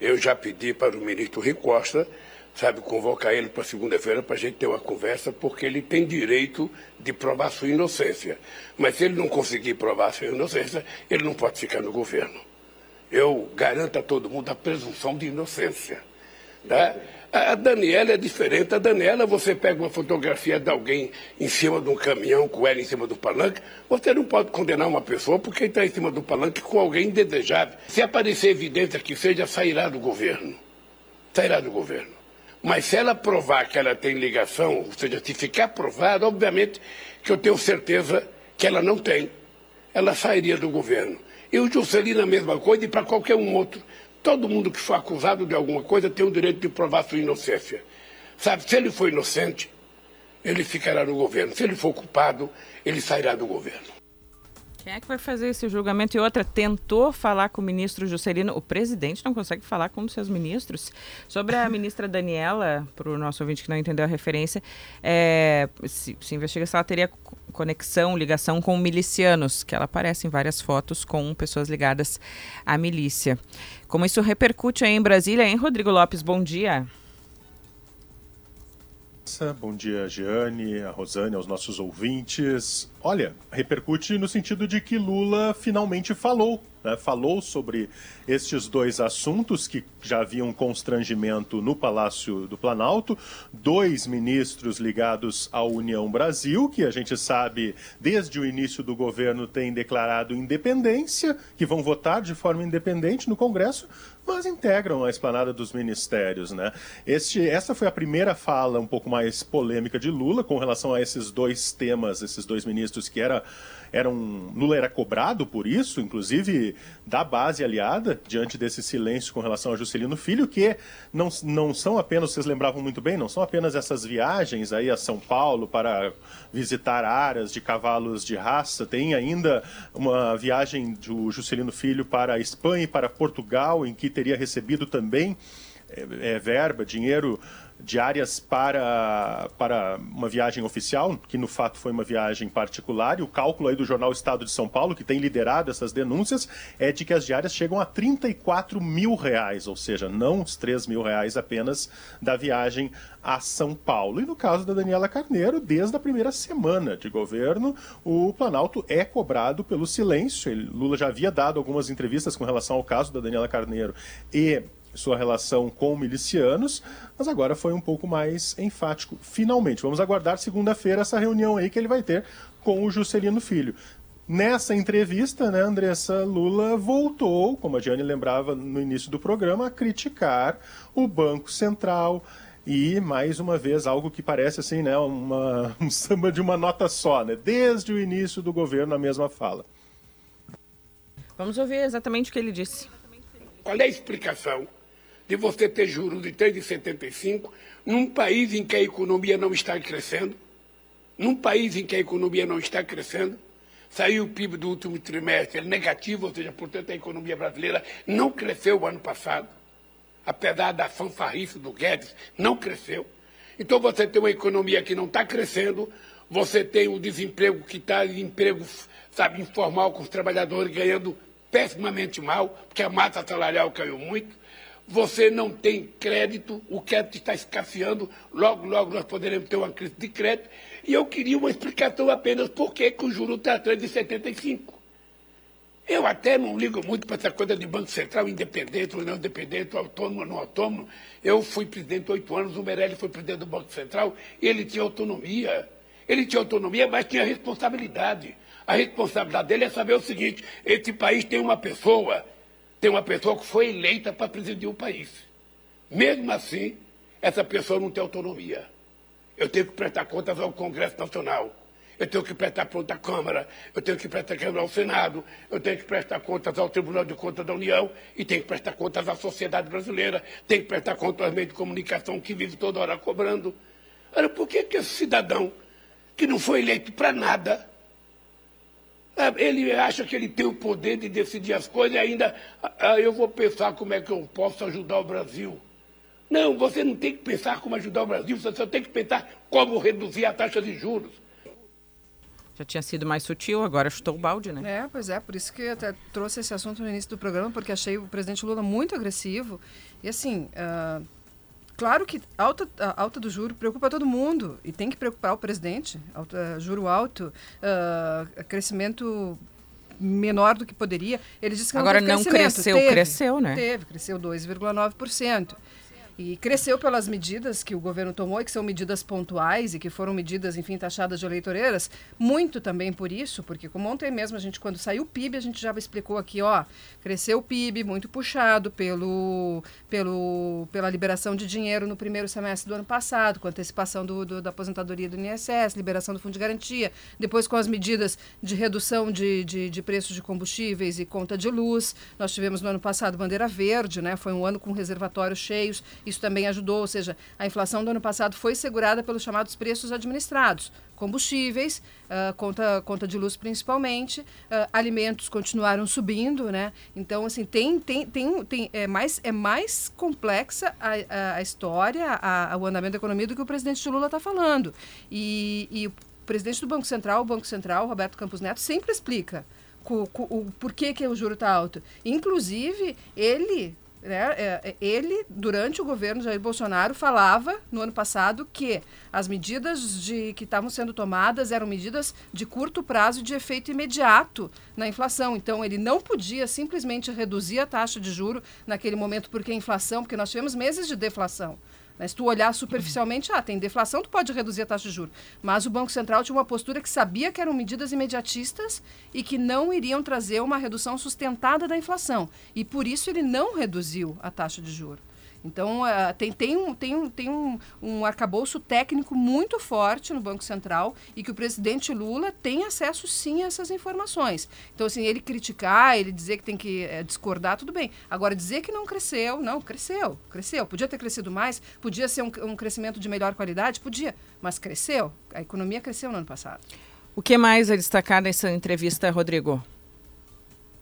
Eu já pedi para o ministro Rui Costa, sabe, convocar ele para segunda-feira para a gente ter uma conversa, porque ele tem direito de provar sua inocência. Mas se ele não conseguir provar sua inocência, ele não pode ficar no governo. Eu garanto a todo mundo a presunção de inocência. Tá? A Daniela é diferente. A Daniela, você pega uma fotografia de alguém em cima de um caminhão com ela em cima do palanque, você não pode condenar uma pessoa porque está em cima do palanque com alguém indesejável. Se aparecer evidência que seja, sairá do governo. Sairá do governo. Mas se ela provar que ela tem ligação, ou seja, se ficar provado, obviamente que eu tenho certeza que ela não tem, ela sairia do governo. E o Juscelino a mesma coisa e para qualquer um outro. Todo mundo que for acusado de alguma coisa tem o direito de provar sua inocência. Sabe, se ele for inocente, ele ficará no governo. Se ele for culpado, ele sairá do governo. Quem é que vai fazer esse julgamento? E outra, tentou falar com o ministro Juscelino. O presidente não consegue falar com os seus ministros. Sobre a ministra Daniela, para o nosso ouvinte que não entendeu a referência, é, se, se investiga se ela teria conexão, ligação com milicianos, que ela aparece em várias fotos com pessoas ligadas à milícia. Como isso repercute aí em Brasília, hein, Rodrigo Lopes? Bom dia. Bom dia, Giane, a Rosane, aos nossos ouvintes. Olha, repercute no sentido de que Lula finalmente falou né, falou sobre estes dois assuntos que já haviam constrangimento no Palácio do Planalto, dois ministros ligados à União Brasil, que a gente sabe desde o início do governo têm declarado independência, que vão votar de forma independente no Congresso, mas integram a esplanada dos ministérios, né? Este, essa foi a primeira fala um pouco mais polêmica de Lula com relação a esses dois temas, esses dois ministros que era era um, Lula era cobrado por isso, inclusive da base aliada, diante desse silêncio com relação a Juscelino Filho, que não, não são apenas, vocês lembravam muito bem, não são apenas essas viagens aí a São Paulo para visitar áreas de cavalos de raça, tem ainda uma viagem do Juscelino Filho para a Espanha e para Portugal, em que teria recebido também é, é, verba, dinheiro diárias para, para uma viagem oficial, que no fato foi uma viagem particular, e o cálculo aí do jornal Estado de São Paulo, que tem liderado essas denúncias, é de que as diárias chegam a 34 mil reais, ou seja, não os 3 mil reais apenas da viagem a São Paulo. E no caso da Daniela Carneiro, desde a primeira semana de governo, o Planalto é cobrado pelo silêncio. Ele, Lula já havia dado algumas entrevistas com relação ao caso da Daniela Carneiro e sua relação com milicianos, mas agora foi um pouco mais enfático. Finalmente, vamos aguardar segunda-feira essa reunião aí que ele vai ter com o Juscelino Filho. Nessa entrevista, né, Andressa Lula voltou, como a Diane lembrava no início do programa, a criticar o Banco Central e, mais uma vez, algo que parece assim, né, uma, um samba de uma nota só, né, desde o início do governo, a mesma fala. Vamos ouvir exatamente o que ele disse. Qual é a explicação de você ter juros de 3,75 num país em que a economia não está crescendo? Num país em que a economia não está crescendo? Saiu o PIB do último trimestre negativo, ou seja, portanto a economia brasileira não cresceu o ano passado, apesar da fanfarrice do Guedes, não cresceu. Então você tem uma economia que não está crescendo, você tem o desemprego que está emprego, sabe, informal com os trabalhadores ganhando pessimamente mal, porque a massa salarial caiu muito. Você não tem crédito, o crédito está escasseando, logo, logo nós poderemos ter uma crise de crédito. E eu queria uma explicação apenas por que, o juro está atrás de 75. Eu até não ligo muito para essa coisa de Banco Central independente ou não independente, autônomo ou não autônomo. Eu fui presidente oito anos, o Meirelles foi presidente do Banco Central, ele tinha autonomia. Ele tinha autonomia, mas tinha responsabilidade. A responsabilidade dele é saber o seguinte: esse país tem uma pessoa, tem uma pessoa que foi eleita para presidir o país. Mesmo assim, essa pessoa não tem autonomia. Eu tenho que prestar contas ao Congresso Nacional. Eu tenho que prestar contas à Câmara, eu tenho que prestar contas ao Senado, eu tenho que prestar contas ao Tribunal de Contas da União e tenho que prestar contas à sociedade brasileira, tenho que prestar contas aos meios de comunicação que vive toda hora cobrando. Ora, por que, que esse cidadão que não foi eleito para nada, ele acha que ele tem o poder de decidir as coisas e ainda ah, ah, eu vou pensar como é que eu posso ajudar o Brasil. Não, você não tem que pensar como ajudar o Brasil, você só tem que pensar como reduzir a taxa de juros. Já tinha sido mais sutil, agora chutou o balde, né? É, pois é, por isso que eu até trouxe esse assunto no início do programa, porque achei o presidente Lula muito agressivo. E assim, uh, claro que alta, alta do juro preocupa todo mundo e tem que preocupar o presidente. Alta, juro alto, uh, crescimento menor do que poderia. Ele disse que Agora não, não cresceu, teve, cresceu, né? Teve, cresceu 2,9%. E cresceu pelas medidas que o governo tomou e que são medidas pontuais e que foram medidas, enfim, taxadas de eleitoreiras. Muito também por isso, porque como ontem mesmo a gente, quando saiu o PIB, a gente já explicou aqui, ó, cresceu o PIB muito puxado pelo, pelo, pela liberação de dinheiro no primeiro semestre do ano passado, com antecipação do, do, da aposentadoria do INSS, liberação do Fundo de Garantia, depois com as medidas de redução de, de, de preços de combustíveis e conta de luz. Nós tivemos no ano passado bandeira verde, né? Foi um ano com reservatórios cheios isso também ajudou, ou seja, a inflação do ano passado foi segurada pelos chamados preços administrados. Combustíveis, uh, conta, conta de luz principalmente, uh, alimentos continuaram subindo, né? Então, assim, tem, tem, tem, tem, é, mais, é mais complexa a, a, história, a, a, o andamento da economia do que o presidente Lula está falando. E, e o presidente do Banco Central, o Banco Central, Roberto Campos Neto, sempre explica o, o, o porquê que o juro está alto. Inclusive, ele né? É, é, ele, durante o governo Jair Bolsonaro, falava no ano passado que as medidas de, que estavam sendo tomadas eram medidas de curto prazo e de efeito imediato na inflação. Então, ele não podia simplesmente reduzir a taxa de juro naquele momento porque a inflação, porque nós tivemos meses de deflação. Mas se tu olhar superficialmente, ah, tem deflação, tu pode reduzir a taxa de juros. Mas o Banco Central tinha uma postura que sabia que eram medidas imediatistas e que não iriam trazer uma redução sustentada da inflação. E por isso ele não reduziu a taxa de juros. Então, uh, tem, tem, um, tem, um, tem um, um arcabouço técnico muito forte no Banco Central e que o presidente Lula tem acesso, sim, a essas informações. Então, assim, ele criticar, ele dizer que tem que é, discordar, tudo bem. Agora, dizer que não cresceu, não, cresceu, cresceu. Podia ter crescido mais, podia ser um, um crescimento de melhor qualidade, podia, mas cresceu. A economia cresceu no ano passado. O que mais a destacar nessa entrevista, Rodrigo?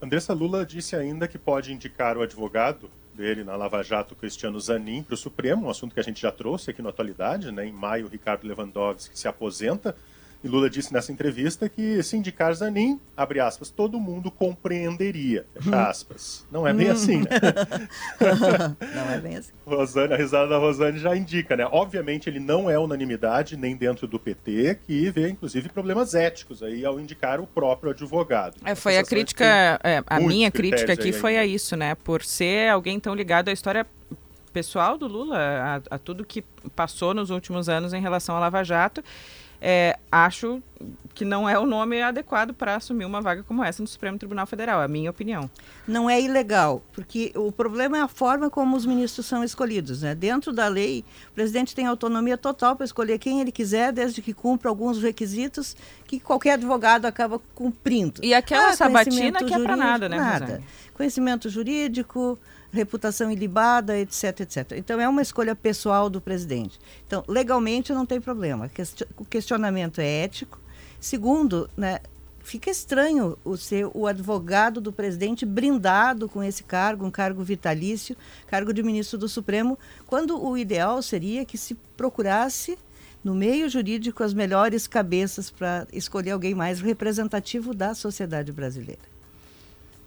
Andressa Lula disse ainda que pode indicar o advogado dele na Lava Jato, Cristiano Zanin, para o Supremo, um assunto que a gente já trouxe aqui na atualidade. Né? Em maio, Ricardo Lewandowski se aposenta E Lula disse nessa entrevista que se indicar Zanin, abre aspas, todo mundo compreenderia, fecha hum. aspas. Não é bem hum. assim, né? não é bem assim. Rosane, a risada da Rosane já indica, né? Obviamente ele não é unanimidade nem dentro do PT, que vê inclusive problemas éticos aí ao indicar o próprio advogado. É, foi a crítica, é, a minha crítica aqui foi a isso, né? Por ser alguém tão ligado à história pessoal do Lula, a, a tudo que passou nos últimos anos em relação à Lava Jato é, acho que não é o nome adequado para assumir uma vaga como essa no Supremo Tribunal Federal, é a minha opinião. Não é ilegal, porque o problema é a forma como os ministros são escolhidos. Né? Dentro da lei, o presidente tem autonomia total para escolher quem ele quiser, desde que cumpra alguns requisitos que qualquer advogado acaba cumprindo. E aquela ah, sabatina que é para nada, né? Nada. Conhecimento jurídico, reputação ilibada, etc, etc. Então é uma escolha pessoal do presidente. Então, legalmente não tem problema. O questionamento é ético. Segundo, né, fica estranho o ser o advogado do presidente brindado com esse cargo, um cargo vitalício, cargo de ministro do Supremo, quando o ideal seria que se procurasse no meio jurídico as melhores cabeças para escolher alguém mais representativo da sociedade brasileira.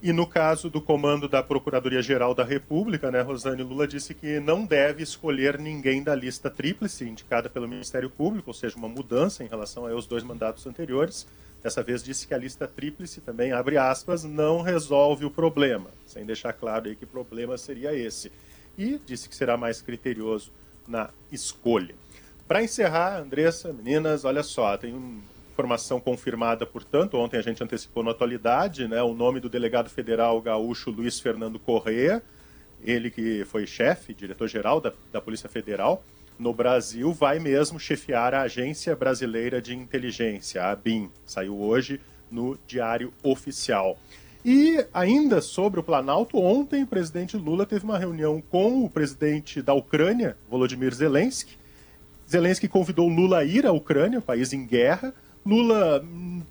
E no caso do comando da Procuradoria-Geral da República, né, Rosane Lula disse que não deve escolher ninguém da lista tríplice indicada pelo Ministério Público, ou seja, uma mudança em relação aos dois mandatos anteriores. Dessa vez disse que a lista tríplice também, abre aspas, não resolve o problema, sem deixar claro aí que problema seria esse. E disse que será mais criterioso na escolha. Para encerrar, Andressa, meninas, olha só, tem um Informação confirmada, portanto, ontem a gente antecipou na atualidade, né, o nome do delegado federal gaúcho Luiz Fernando Correa, ele que foi chefe, diretor-geral da, da Polícia Federal no Brasil, vai mesmo chefiar a Agência Brasileira de Inteligência, a ABIN. Saiu hoje no Diário Oficial. E ainda sobre o Planalto, ontem o presidente Lula teve uma reunião com o presidente da Ucrânia, Volodymyr Zelensky. Zelensky convidou Lula a ir à Ucrânia, país em guerra, Lula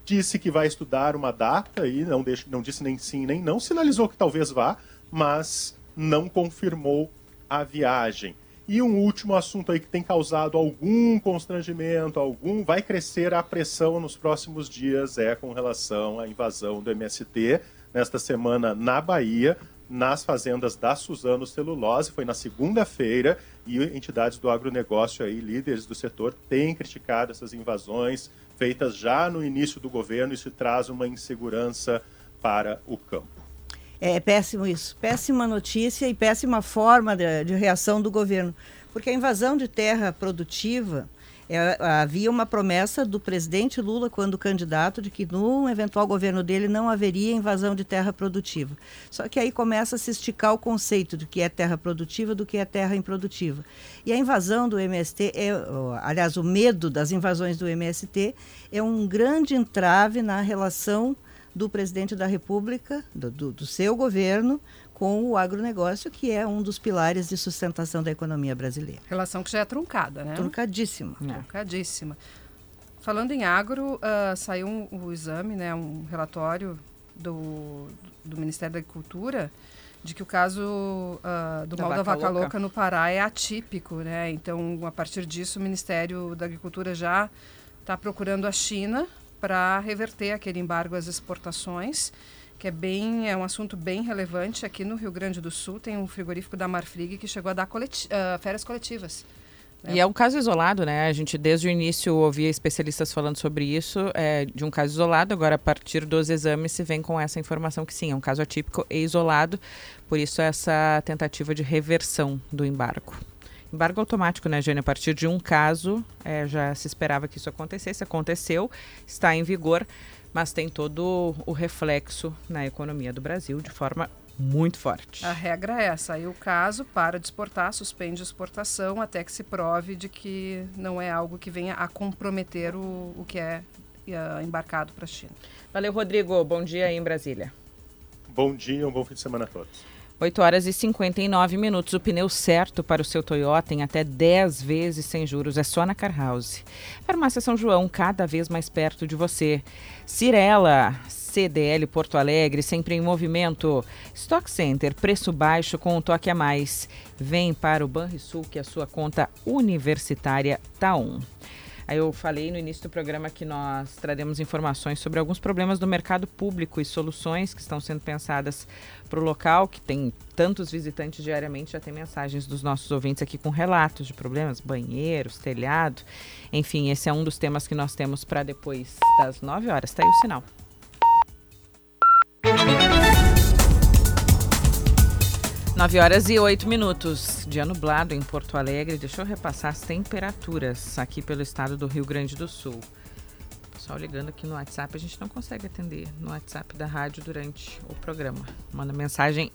disse que vai estudar uma data e não, não disse nem sim nem não, sinalizou que talvez vá, mas não confirmou a viagem. E um último assunto aí que tem causado algum constrangimento, algum vai crescer a pressão nos próximos dias é com relação à invasão do MST nesta semana na Bahia, nas fazendas da Suzano Celulose, foi na segunda-feira, e entidades do agronegócio aí, líderes do setor, têm criticado essas invasões, feitas já no início do governo, isso traz uma insegurança para o campo. É péssimo isso, péssima notícia e péssima forma de, de reação do governo, porque a invasão de terra produtiva é, havia uma promessa do presidente Lula, quando candidato, de que no eventual governo dele não haveria invasão de terra produtiva. Só que aí começa a se esticar o conceito do que é terra produtiva do que é terra improdutiva. E a invasão do MST, é, aliás, o medo das invasões do MST é um grande entrave na relação do presidente da República, do, do, do seu governo, com o agronegócio, que é um dos pilares de sustentação da economia brasileira. Relação que já é truncada, né? Truncadíssima. É. Truncadíssima. Falando em agro, uh, saiu um, um, exame, né, um relatório do, do Ministério da Agricultura de que o caso uh, do da mal vaca da vaca louca. louca no Pará é atípico, né? Então, a partir disso, o Ministério da Agricultura já está procurando a China para reverter aquele embargo às exportações que é bem é um assunto bem relevante aqui no Rio Grande do Sul tem um frigorífico da Marfrig que chegou a dar coleti uh, férias coletivas né? e é um caso isolado, né? A gente desde o início ouvia especialistas falando sobre isso, é, de um caso isolado. Agora, a partir dos exames, se vem com essa informação que sim, é um caso atípico e isolado. Por isso, essa tentativa de reversão do embargo. Embargo automático, né, Jane? A partir de um caso, é, já se esperava que isso acontecesse. Aconteceu, está em vigor mas tem todo o reflexo na economia do Brasil de forma muito forte. A regra é essa. Aí o caso para de exportar, suspende a exportação até que se prove de que não é algo que venha a comprometer o, o que é uh, embarcado para a China. Valeu, Rodrigo. Bom dia aí em Brasília. Bom dia, um bom fim de semana a todos. 8 horas e 59 minutos. O pneu certo para o seu Toyota em até 10 vezes sem juros é só na Car House. Farmácia São João, cada vez mais perto de você. Cirela, CDL Porto Alegre, sempre em movimento. Stock Center, preço baixo com um toque a mais. Vem para o Banrisul que a sua conta universitária tá on. Aí eu falei no início do programa que nós traremos informações sobre alguns problemas do mercado público e soluções que estão sendo pensadas para o local, que tem tantos visitantes diariamente. Já tem mensagens dos nossos ouvintes aqui com relatos de problemas, banheiros, telhado. Enfim, esse é um dos temas que nós temos para depois das 9 horas. Está aí o sinal. 9 horas e 8 minutos. Dia nublado em Porto Alegre. Deixa eu repassar as temperaturas aqui pelo estado do Rio Grande do Sul. Pessoal ligando aqui no WhatsApp, a gente não consegue atender no WhatsApp da rádio durante o programa. Manda mensagem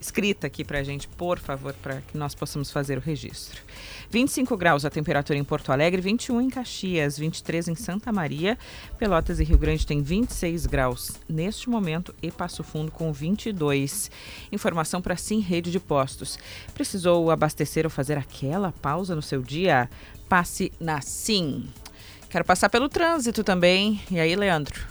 escrita aqui para a gente, por favor, para que nós possamos fazer o registro. 25 graus a temperatura em Porto Alegre, 21 em Caxias, 23 em Santa Maria, Pelotas e Rio Grande tem 26 graus neste momento e Passo Fundo com 22. Informação para Sim Rede de Postos. Precisou abastecer ou fazer aquela pausa no seu dia? Passe na Sim. Quero passar pelo trânsito também. E aí, Leandro?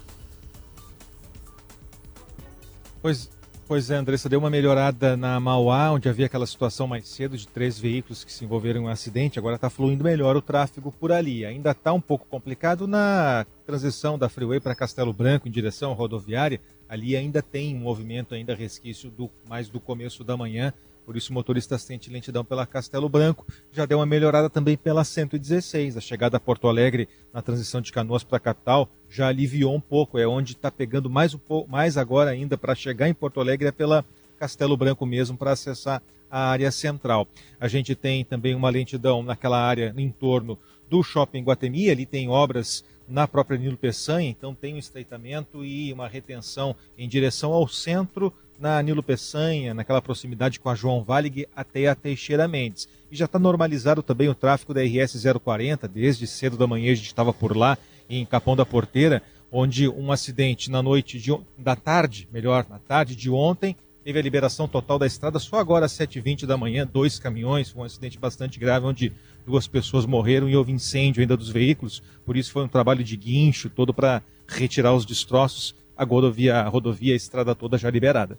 Pois Pois é, Andressa, deu uma melhorada na Mauá, onde havia aquela situação mais cedo de três veículos que se envolveram em um acidente. Agora está fluindo melhor o tráfego por ali. Ainda está um pouco complicado na transição da Freeway para Castelo Branco em direção à rodoviária. Ali ainda tem um movimento ainda resquício do mais do começo da manhã por isso o motorista sente lentidão pela Castelo Branco. Já deu uma melhorada também pela 116. A chegada a Porto Alegre na transição de Canoas para a capital já aliviou um pouco. É onde está pegando mais um pouco, mais agora ainda para chegar em Porto Alegre é pela Castelo Branco mesmo para acessar a área central. A gente tem também uma lentidão naquela área em torno do Shopping Guatemi. Ali tem obras na própria Nilo Peçanha, então tem um estreitamento e uma retenção em direção ao centro na Nilo Peçanha, naquela proximidade com a João Valig até a Teixeira Mendes. E já está normalizado também o tráfego da RS 040, desde cedo da manhã a gente estava por lá, em Capão da Porteira, onde um acidente na noite de, da tarde, melhor, na tarde de ontem, teve a liberação total da estrada só agora às 7h20 da manhã, dois caminhões, um acidente bastante grave, onde duas pessoas morreram e houve incêndio ainda dos veículos, por isso foi um trabalho de guincho todo para retirar os destroços a rodovia, a rodovia, a estrada toda já liberada.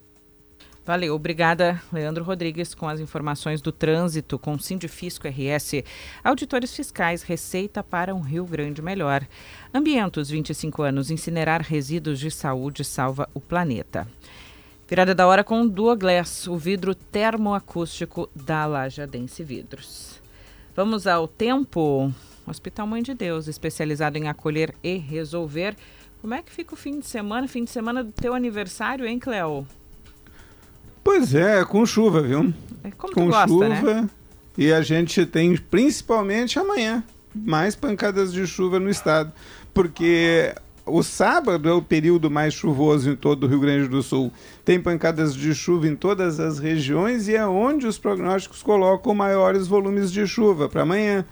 Valeu, obrigada, Leandro Rodrigues, com as informações do trânsito com Sindifisco RS, auditores fiscais, receita para um Rio Grande melhor. Ambientos, 25 anos, incinerar resíduos de saúde salva o planeta. Virada da hora com Duoglass, o vidro termoacústico da Lajadense Vidros. Vamos ao tempo. Hospital Mãe de Deus, especializado em acolher e resolver como é que fica o fim de semana, fim de semana do teu aniversário, hein, Cleo? Pois é, com chuva, viu? É como com gosta, chuva. Né? E a gente tem principalmente amanhã mais pancadas de chuva no estado, porque o sábado é o período mais chuvoso em todo o Rio Grande do Sul. Tem pancadas de chuva em todas as regiões e é onde os prognósticos colocam maiores volumes de chuva para amanhã.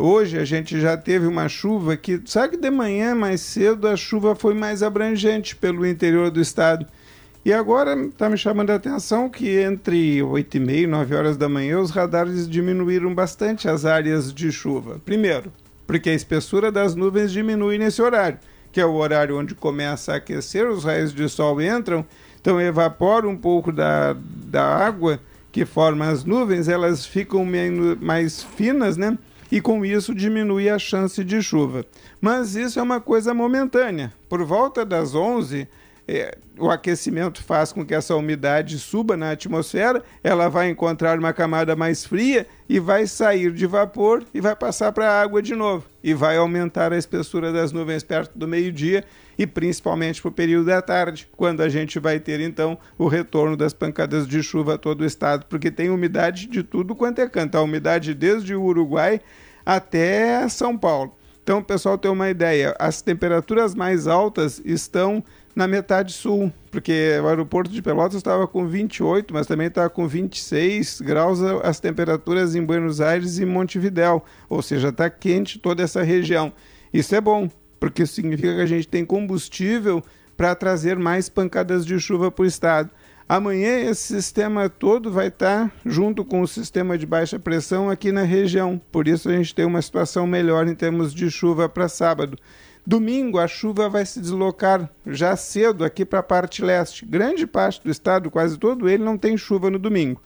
Hoje a gente já teve uma chuva que, sabe que de manhã mais cedo a chuva foi mais abrangente pelo interior do estado. E agora está me chamando a atenção que entre 8 e meia e 9 horas da manhã os radares diminuíram bastante as áreas de chuva. Primeiro, porque a espessura das nuvens diminui nesse horário, que é o horário onde começa a aquecer, os raios de sol entram, então evapora um pouco da, da água que forma as nuvens, elas ficam mais finas, né? E com isso diminui a chance de chuva. Mas isso é uma coisa momentânea. Por volta das 11, é, o aquecimento faz com que essa umidade suba na atmosfera, ela vai encontrar uma camada mais fria e vai sair de vapor e vai passar para a água de novo. E vai aumentar a espessura das nuvens perto do meio-dia e principalmente para o período da tarde, quando a gente vai ter então o retorno das pancadas de chuva a todo o estado, porque tem umidade de tudo quanto é canto, a umidade desde o Uruguai até São Paulo. Então, pessoal tem uma ideia, as temperaturas mais altas estão na metade sul, porque o aeroporto de Pelotas estava com 28, mas também está com 26 graus as temperaturas em Buenos Aires e Montevidéu, ou seja, está quente toda essa região. Isso é bom, porque significa que a gente tem combustível para trazer mais pancadas de chuva para o estado. Amanhã esse sistema todo vai estar tá junto com o sistema de baixa pressão aqui na região. Por isso a gente tem uma situação melhor em termos de chuva para sábado. Domingo a chuva vai se deslocar já cedo aqui para a parte leste. Grande parte do estado, quase todo ele, não tem chuva no domingo.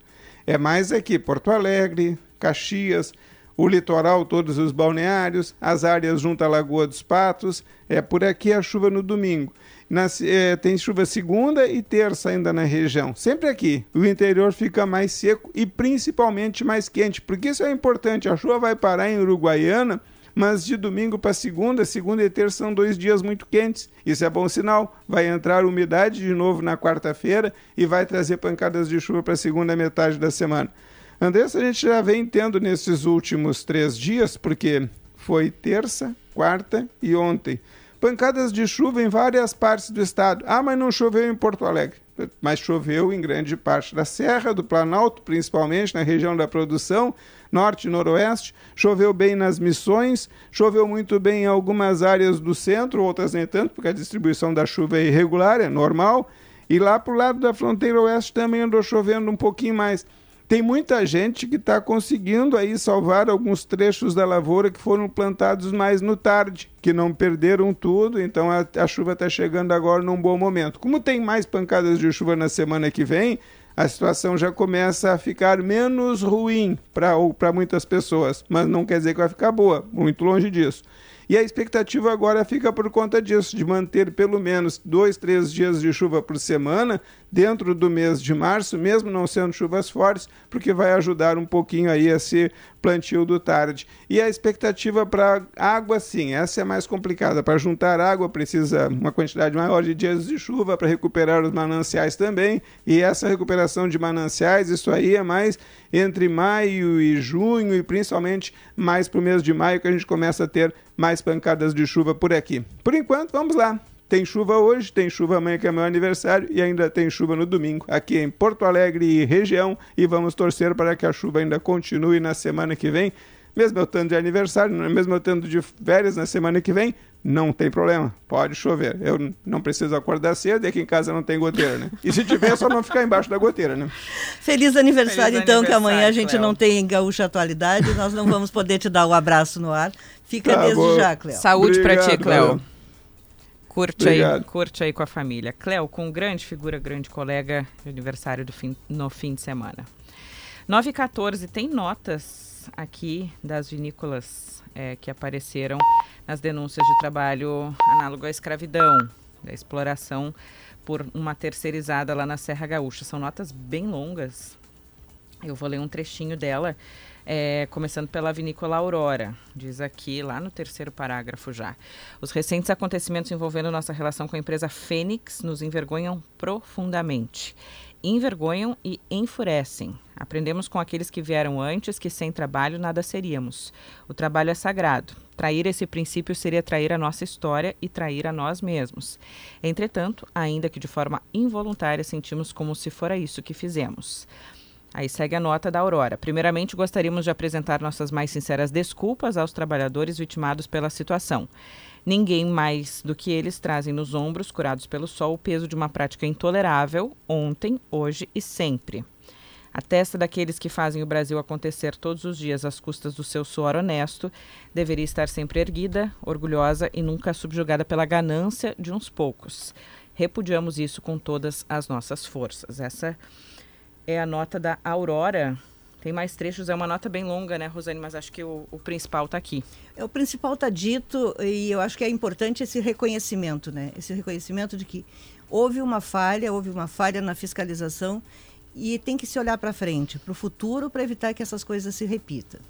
É mais aqui, Porto Alegre, Caxias, o litoral, todos os balneários, as áreas junto à Lagoa dos Patos. É por aqui a chuva no domingo. Na, é, tem chuva segunda e terça ainda na região. Sempre aqui. O interior fica mais seco e principalmente mais quente, porque isso é importante. A chuva vai parar em Uruguaiana, mas de domingo para segunda, segunda e terça são dois dias muito quentes. Isso é bom sinal. Vai entrar umidade de novo na quarta-feira e vai trazer pancadas de chuva para a segunda metade da semana. Andressa, a gente já vem tendo nesses últimos três dias, porque foi terça, quarta e ontem pancadas de chuva em várias partes do estado. Ah, mas não choveu em Porto Alegre. Mas choveu em grande parte da Serra, do Planalto, principalmente na região da produção, norte e noroeste. Choveu bem nas missões, choveu muito bem em algumas áreas do centro, outras nem tanto, porque a distribuição da chuva é irregular, é normal. E lá para o lado da fronteira oeste também andou chovendo um pouquinho mais tem muita gente que está conseguindo aí salvar alguns trechos da lavoura que foram plantados mais no tarde, que não perderam tudo, então a, a chuva está chegando agora num bom momento. Como tem mais pancadas de chuva na semana que vem, a situação já começa a ficar menos ruim para muitas pessoas, mas não quer dizer que vai ficar boa, muito longe disso. E a expectativa agora fica por conta disso, de manter pelo menos dois, três dias de chuva por semana dentro do mês de março, mesmo não sendo chuvas fortes, porque vai ajudar um pouquinho aí esse plantio do tarde. E a expectativa para água, sim, essa é mais complicada. Para juntar água precisa uma quantidade maior de dias de chuva para recuperar os mananciais também. E essa recuperação de mananciais, isso aí é mais entre maio e junho e principalmente mais para o mês de maio que a gente começa a ter mais pancadas de chuva por aqui. Por enquanto, vamos lá. Tem chuva hoje, tem chuva amanhã que é meu aniversário e ainda tem chuva no domingo aqui em Porto Alegre e região e vamos torcer para que a chuva ainda continue na semana que vem. Mesmo eu tendo de aniversário, mesmo eu tendo de férias na semana que vem, não tem problema, pode chover. Eu não preciso acordar cedo e aqui em casa não tem goteira, né? E se tiver, é só não ficar embaixo da goteira, né? Feliz aniversário, Feliz então, aniversário, que amanhã a gente Cleo. não tem Gaúcha Atualidade, nós não vamos poder te dar o um abraço no ar. Fica tá desde bom. já, Cleo. Saúde para ti, Cleo. Curte aí, curte aí com a família. Cléo, com grande figura, grande colega aniversário do fim, no fim de semana. 9 e 14 tem notas aqui das vinícolas é, que apareceram nas denúncias de trabalho análogo à escravidão, da exploração por uma terceirizada lá na Serra Gaúcha. São notas bem longas. Eu vou ler um trechinho dela. É, começando pela vinícola Aurora, diz aqui, lá no terceiro parágrafo já. Os recentes acontecimentos envolvendo nossa relação com a empresa Fênix nos envergonham profundamente. Envergonham e enfurecem. Aprendemos com aqueles que vieram antes que sem trabalho nada seríamos. O trabalho é sagrado. Trair esse princípio seria trair a nossa história e trair a nós mesmos. Entretanto, ainda que de forma involuntária, sentimos como se fora isso que fizemos. Aí segue a nota da Aurora. Primeiramente, gostaríamos de apresentar nossas mais sinceras desculpas aos trabalhadores vitimados pela situação. Ninguém mais do que eles trazem nos ombros, curados pelo sol, o peso de uma prática intolerável, ontem, hoje e sempre. A testa daqueles que fazem o Brasil acontecer todos os dias às custas do seu suor honesto deveria estar sempre erguida, orgulhosa e nunca subjugada pela ganância de uns poucos. Repudiamos isso com todas as nossas forças. Essa a nota da Aurora. Tem mais trechos, é uma nota bem longa, né, Rosane? Mas acho que o, o principal está aqui. É, o principal está dito e eu acho que é importante esse reconhecimento, né? Esse reconhecimento de que houve uma falha, houve uma falha na fiscalização e tem que se olhar para frente, para o futuro, para evitar que essas coisas se repitam.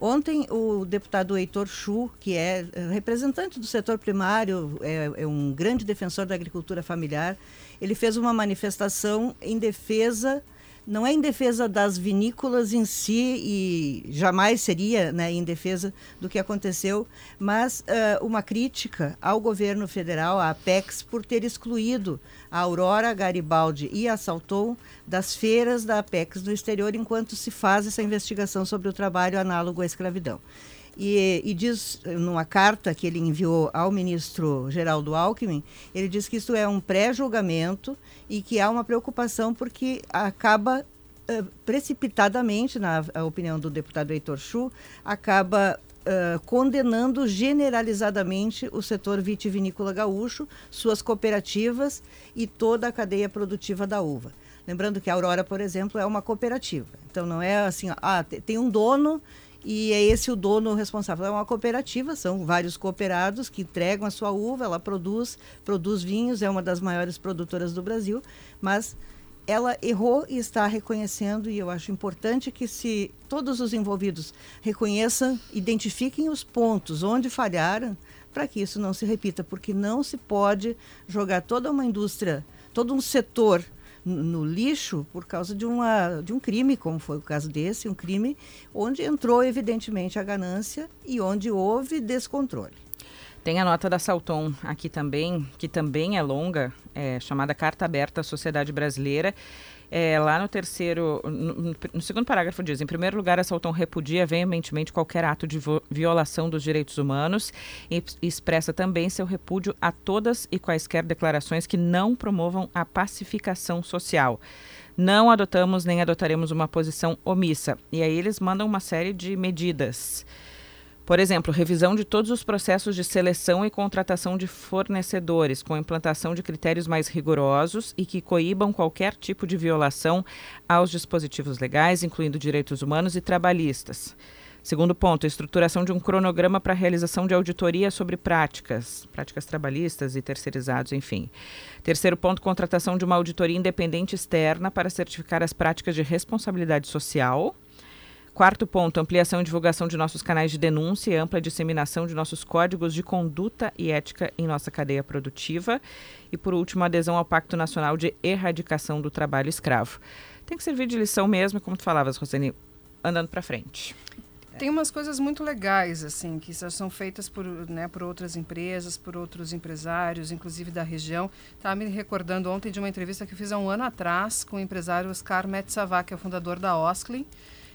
Ontem, o deputado Heitor Chu, que é representante do setor primário, é, é, um grande defensor da agricultura familiar, ele fez uma manifestação em defesa não é em defesa das vinícolas em si e jamais seria né, em defesa do que aconteceu, mas uh, uma crítica ao governo federal, à Apex, por ter excluído a Aurora, Garibaldi e a Salton das feiras da Apex no exterior enquanto se faz essa investigação sobre o trabalho análogo à escravidão. E, e, diz, numa carta que ele enviou ao ministro Geraldo Alckmin, ele diz que isso é um pré-julgamento e que há uma preocupação porque acaba uh, precipitadamente, na opinião do deputado Heitor Chu, acaba Uh, condenando generalizadamente o setor vitivinícola gaúcho, suas cooperativas e toda a cadeia produtiva da uva. Lembrando que a Aurora, por exemplo, é uma cooperativa. Então não é assim, ah, tem um dono e é esse o dono responsável. É uma cooperativa, são vários cooperados que entregam a sua uva, ela produz, produz vinhos, é uma das maiores produtoras do Brasil, mas ela errou e está reconhecendo, e eu acho importante que se todos os envolvidos reconheçam, identifiquem os pontos onde falharam, para que isso não se repita, porque não se pode jogar toda uma indústria, todo um setor no lixo por causa de, uma, de um crime, como foi o caso desse, um crime onde entrou evidentemente a ganância e onde houve descontrole. Tem a nota da Salton aqui também, que também é longa, é, chamada Carta Aberta à Sociedade Brasileira. É, lá no terceiro, no, no, segundo parágrafo diz, em primeiro lugar, a Salton repudia veementemente qualquer ato de violação dos direitos humanos e expressa também seu repúdio a todas e quaisquer declarações que não promovam a pacificação social. Não adotamos nem adotaremos uma posição omissa. E aí eles mandam uma série de medidas. Por exemplo, revisão de todos os processos de seleção e contratação de fornecedores, com implantação de critérios mais rigorosos e que coíbam qualquer tipo de violação aos dispositivos legais, incluindo direitos humanos e trabalhistas. Segundo ponto, estruturação de um cronograma para realização de auditoria sobre práticas, práticas trabalhistas e terceirizados, enfim. Terceiro ponto, contratação de uma auditoria independente externa para certificar as práticas de responsabilidade social. Quarto ponto, ampliação e divulgação de nossos canais de denúncia e ampla disseminação de nossos códigos de conduta e ética em nossa cadeia produtiva. E por último, adesão ao Pacto Nacional de Erradicação do Trabalho Escravo. Tem que servir de lição mesmo, como tu falavas, Rosane, andando para frente. Tem umas coisas muito legais, assim, que são feitas por, né, por outras empresas, por outros empresários, inclusive da região. Estava me recordando ontem de uma entrevista que eu fiz há um ano atrás com o empresário Oscar Metzavá, que é o fundador da Osklin,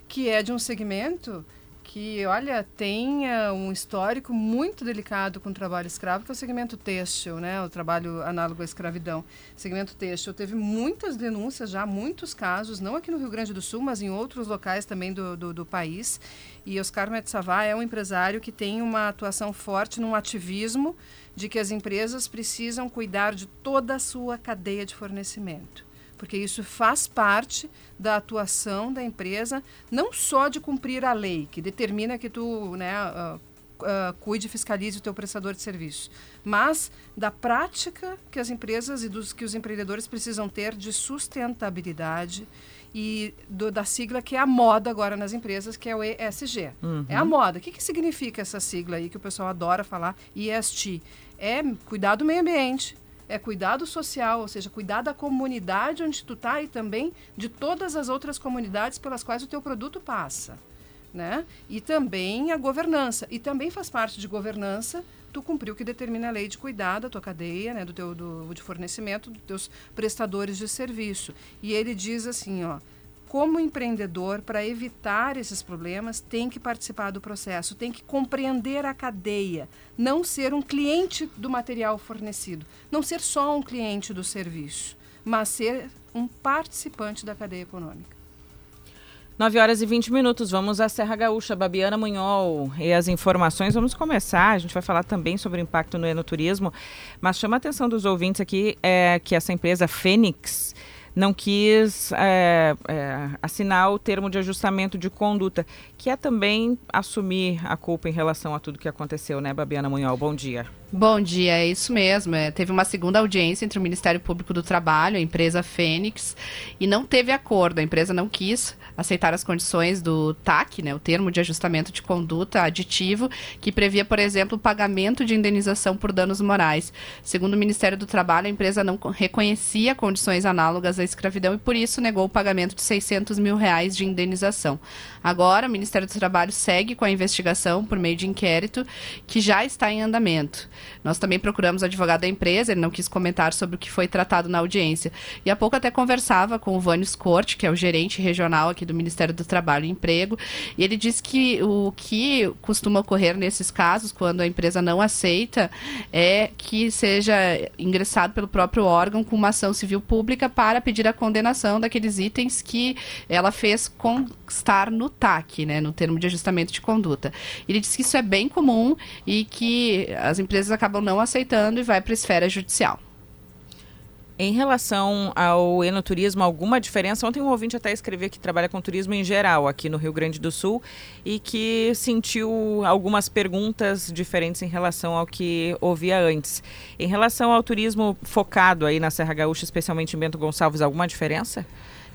que é de um segmento que, olha, tem um histórico muito delicado com o trabalho escravo, que é o segmento têxtil, né? O trabalho análogo à escravidão. O segmento têxtil teve muitas denúncias já, muitos casos, não aqui no Rio Grande do Sul, mas em outros locais também do, do, do país. E Oscar Metsavá é um empresário que tem uma atuação forte num ativismo de que as empresas precisam cuidar de toda a sua cadeia de fornecimento porque isso faz parte da atuação da empresa, não só de cumprir a lei, que determina que tu né, uh, uh, cuide e fiscalize o teu prestador de serviço, mas da prática que as empresas e dos que os empreendedores precisam ter de sustentabilidade e do, da sigla que é a moda agora nas empresas, que é o ESG. Uhum. É a moda. O que, que significa essa sigla aí que o pessoal adora falar, ESG? É cuidar do meio ambiente, é cuidado social, ou seja, cuidar da comunidade onde tu está e também de todas as outras comunidades pelas quais o teu produto passa. Né? E também a governança. E também faz parte de governança tu cumprir o que determina a lei de cuidado da tua cadeia, né, do teu do, de fornecimento dos teus prestadores de serviço. E ele diz assim, ó, como empreendedor, para evitar esses problemas, tem que participar do processo, tem que compreender a cadeia, não ser um cliente do material fornecido, não ser só um cliente do serviço, mas ser um participante da cadeia econômica. 9 horas e 20 minutos, vamos à Serra Gaúcha, Babiana Munhol. E as informações, vamos começar. A gente vai falar também sobre o impacto no enoturismo, mas chama a atenção dos ouvintes aqui é, que essa empresa Fênix não quis é, é, assinar o termo de ajustamento de conduta, que é também assumir a culpa em relação a tudo que aconteceu, né, Babiana Munhol? Bom dia. Bom dia, é isso mesmo. É, teve uma segunda audiência entre o Ministério Público do Trabalho, a empresa Fênix, e não teve acordo. A empresa não quis aceitar as condições do TAC, né, o termo de ajustamento de conduta aditivo, que previa, por exemplo, o pagamento de indenização por danos morais. Segundo o Ministério do Trabalho, a empresa não reconhecia condições análogas à escravidão e, por isso, negou o pagamento de 600 mil reais de indenização. Agora, o Ministério do Trabalho segue com a investigação por meio de inquérito, que já está em andamento. Nós também procuramos o advogado da empresa, ele não quis comentar sobre o que foi tratado na audiência. E há pouco até conversava com o Vânio Corte, que é o gerente regional aqui do Ministério do Trabalho e Emprego, e ele disse que o que costuma ocorrer nesses casos, quando a empresa não aceita, é que seja ingressado pelo próprio órgão com uma ação civil pública para pedir a condenação daqueles itens que ela fez constar no TAC, né, no termo de ajustamento de conduta. Ele disse que isso é bem comum e que as empresas acabam não aceitando e vai para a esfera judicial. Em relação ao enoturismo, alguma diferença? Ontem um ouvinte até escreveu que trabalha com turismo em geral aqui no Rio Grande do Sul e que sentiu algumas perguntas diferentes em relação ao que ouvia antes. Em relação ao turismo focado aí na Serra Gaúcha, especialmente em Bento Gonçalves, alguma diferença?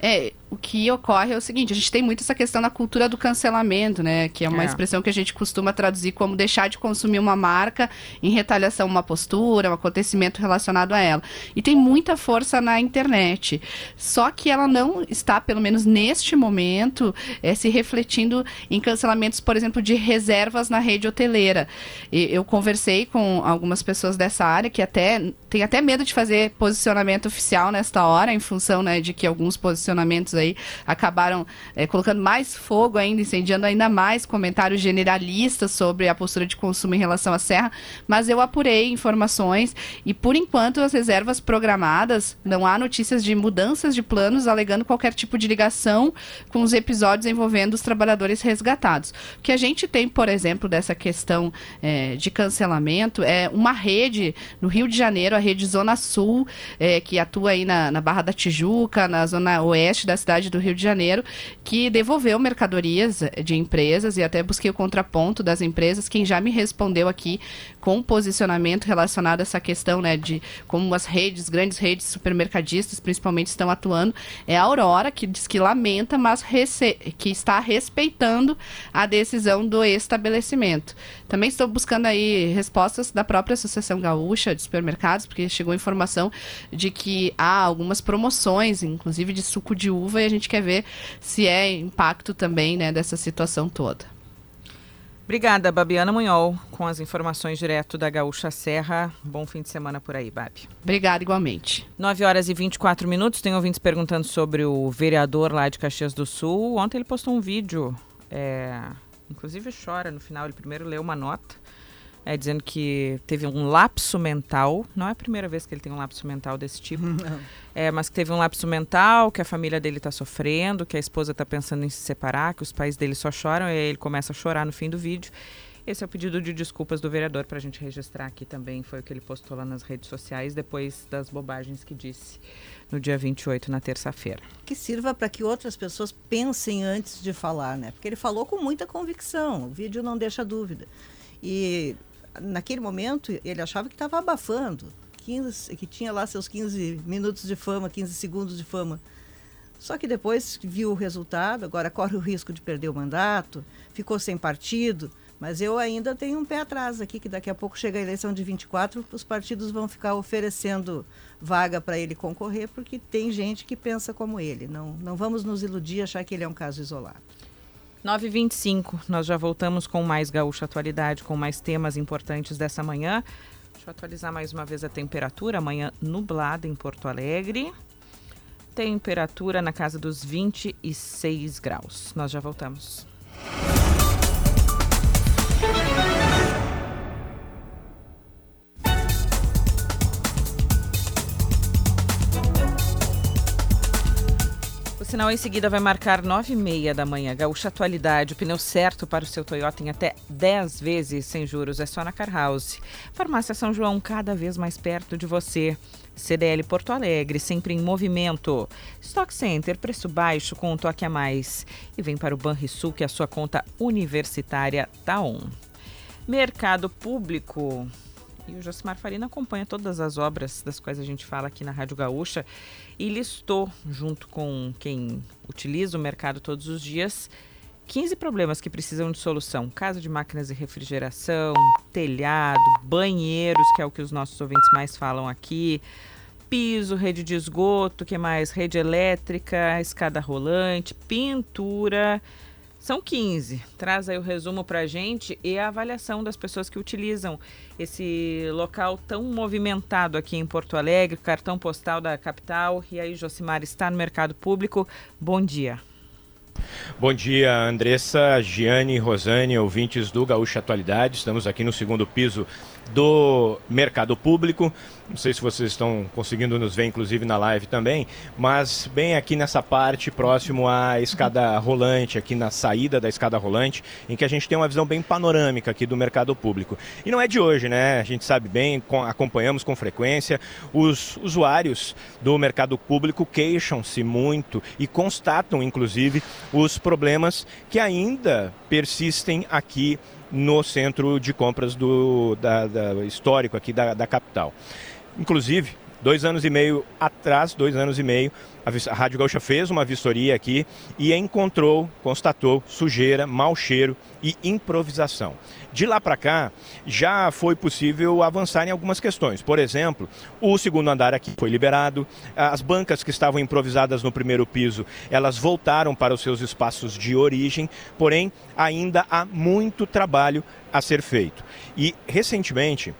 É, o que ocorre é o seguinte, a gente tem muito essa questão da cultura do cancelamento, né? Que é uma é. expressão que a gente costuma traduzir como deixar de consumir uma marca em retaliação a uma postura, um acontecimento relacionado a ela. E tem muita força na internet. Só que ela não está, pelo menos neste momento, é, se refletindo em cancelamentos, por exemplo, de reservas na rede hoteleira. E eu conversei com algumas pessoas dessa área que até tem até medo de fazer posicionamento oficial nesta hora, em função né, de que alguns posicionamentos aí acabaram é, colocando mais fogo ainda, incendiando ainda mais comentários generalistas sobre a postura de consumo em relação à serra, mas eu apurei informações e por enquanto as reservas programadas, não há notícias de mudanças de planos alegando qualquer tipo de ligação com os episódios envolvendo os trabalhadores resgatados. O que a gente tem, por exemplo, dessa questão é, de cancelamento é uma rede no Rio de Janeiro, a rede Zona Sul, é, que atua aí na, na Barra da Tijuca, na zona oeste da cidade do Rio de Janeiro, que devolveu mercadorias de empresas e até busquei o contraponto das empresas. Quem já me respondeu aqui com posicionamento relacionado a essa questão, né, de como as redes, grandes redes supermercadistas, principalmente, estão atuando, é a Aurora, que diz que lamenta, mas que está respeitando a decisão do estabelecimento. Também estou buscando aí respostas da própria Associação Gaúcha de Supermercados, porque chegou informação de que há algumas promoções, inclusive de suco de uva, e a gente quer ver se é impacto também né, dessa situação toda. Obrigada, Babiana Munhol, com as informações direto da Gaúcha Serra. Bom fim de semana por aí, Babi. Obrigada, igualmente. 9 horas e 24 minutos. Tem ouvintes perguntando sobre o vereador lá de Caxias do Sul. Ontem ele postou um vídeo, é, inclusive chora no final. Ele primeiro leu uma nota é, dizendo que teve um lapso mental. Não é a primeira vez que ele tem um lapso mental desse tipo. É, mas que teve um lapso mental, que a família dele está sofrendo, que a esposa está pensando em se separar, que os pais dele só choram, e aí ele começa a chorar no fim do vídeo. Esse é o pedido de desculpas do vereador para a gente registrar aqui também. Foi o que ele postou lá nas redes sociais depois das bobagens que disse no dia 28, na terça-feira. Que sirva para que outras pessoas pensem antes de falar, né? Porque ele falou com muita convicção, o vídeo não deixa dúvida. E naquele momento, ele achava que estava abafando, 15, que tinha lá seus 15 minutos de fama, 15 segundos de fama. Só que depois viu o resultado, agora corre o risco de perder o mandato, ficou sem partido. Mas eu ainda tenho um pé atrás aqui, que daqui a pouco chega a eleição de 24, os partidos vão ficar oferecendo vaga para ele concorrer, porque tem gente que pensa como ele. Não, não vamos nos iludir achar que ele é um caso isolado. 9h25, nós já voltamos com mais Gaúcha Atualidade, com mais temas importantes dessa manhã. Deixa eu atualizar mais uma vez a temperatura. Amanhã nublada em Porto Alegre. Temperatura na casa dos 26 graus. Nós já voltamos. Sinal em seguida vai marcar 9 e meia da manhã. Gaúcha Atualidade, o pneu certo para o seu Toyota em até 10 vezes sem juros. É só na Car House. Farmácia São João, cada vez mais perto de você. CDL Porto Alegre, sempre em movimento. Stock Center, preço baixo com um toque a mais. E vem para o Banrisul, que é a sua conta universitária tá on. Mercado Público. E o Josimar Farina acompanha todas as obras das quais a gente fala aqui na Rádio Gaúcha e listou, junto com quem utiliza o mercado todos os dias, 15 problemas que precisam de solução. Casa de máquinas de refrigeração, telhado, banheiros, que é o que os nossos ouvintes mais falam aqui, piso, rede de esgoto, que mais? Rede elétrica, escada rolante, pintura são 15. Traz aí o resumo para a gente e a avaliação das pessoas que utilizam esse local tão movimentado aqui em Porto Alegre, cartão postal da capital. E aí, Josimar, está no mercado público. Bom dia. Bom dia, Andressa, Giane, Rosane, ouvintes do Gaúcha Atualidade. Estamos aqui no segundo piso do mercado público. Não sei se vocês estão conseguindo nos ver, inclusive na live também, mas bem aqui nessa parte, próximo à escada rolante, aqui na saída da escada rolante, em que a gente tem uma visão bem panorâmica aqui do mercado público. E não é de hoje, né? A gente sabe bem, acompanhamos com frequência, os usuários do mercado público queixam-se muito e constatam, inclusive, os problemas que ainda persistem aqui no centro de compras do da, da histórico aqui da, da capital. Inclusive, dois anos e meio atrás, dois anos e meio, a Rádio Gaúcha fez uma vistoria aqui e encontrou, constatou sujeira, mau cheiro e improvisação. De lá para cá, já foi possível avançar em algumas questões. Por exemplo, o segundo andar aqui foi liberado, as bancas que estavam improvisadas no primeiro piso, elas voltaram para os seus espaços de origem, porém ainda há muito trabalho a ser feito. E recentemente,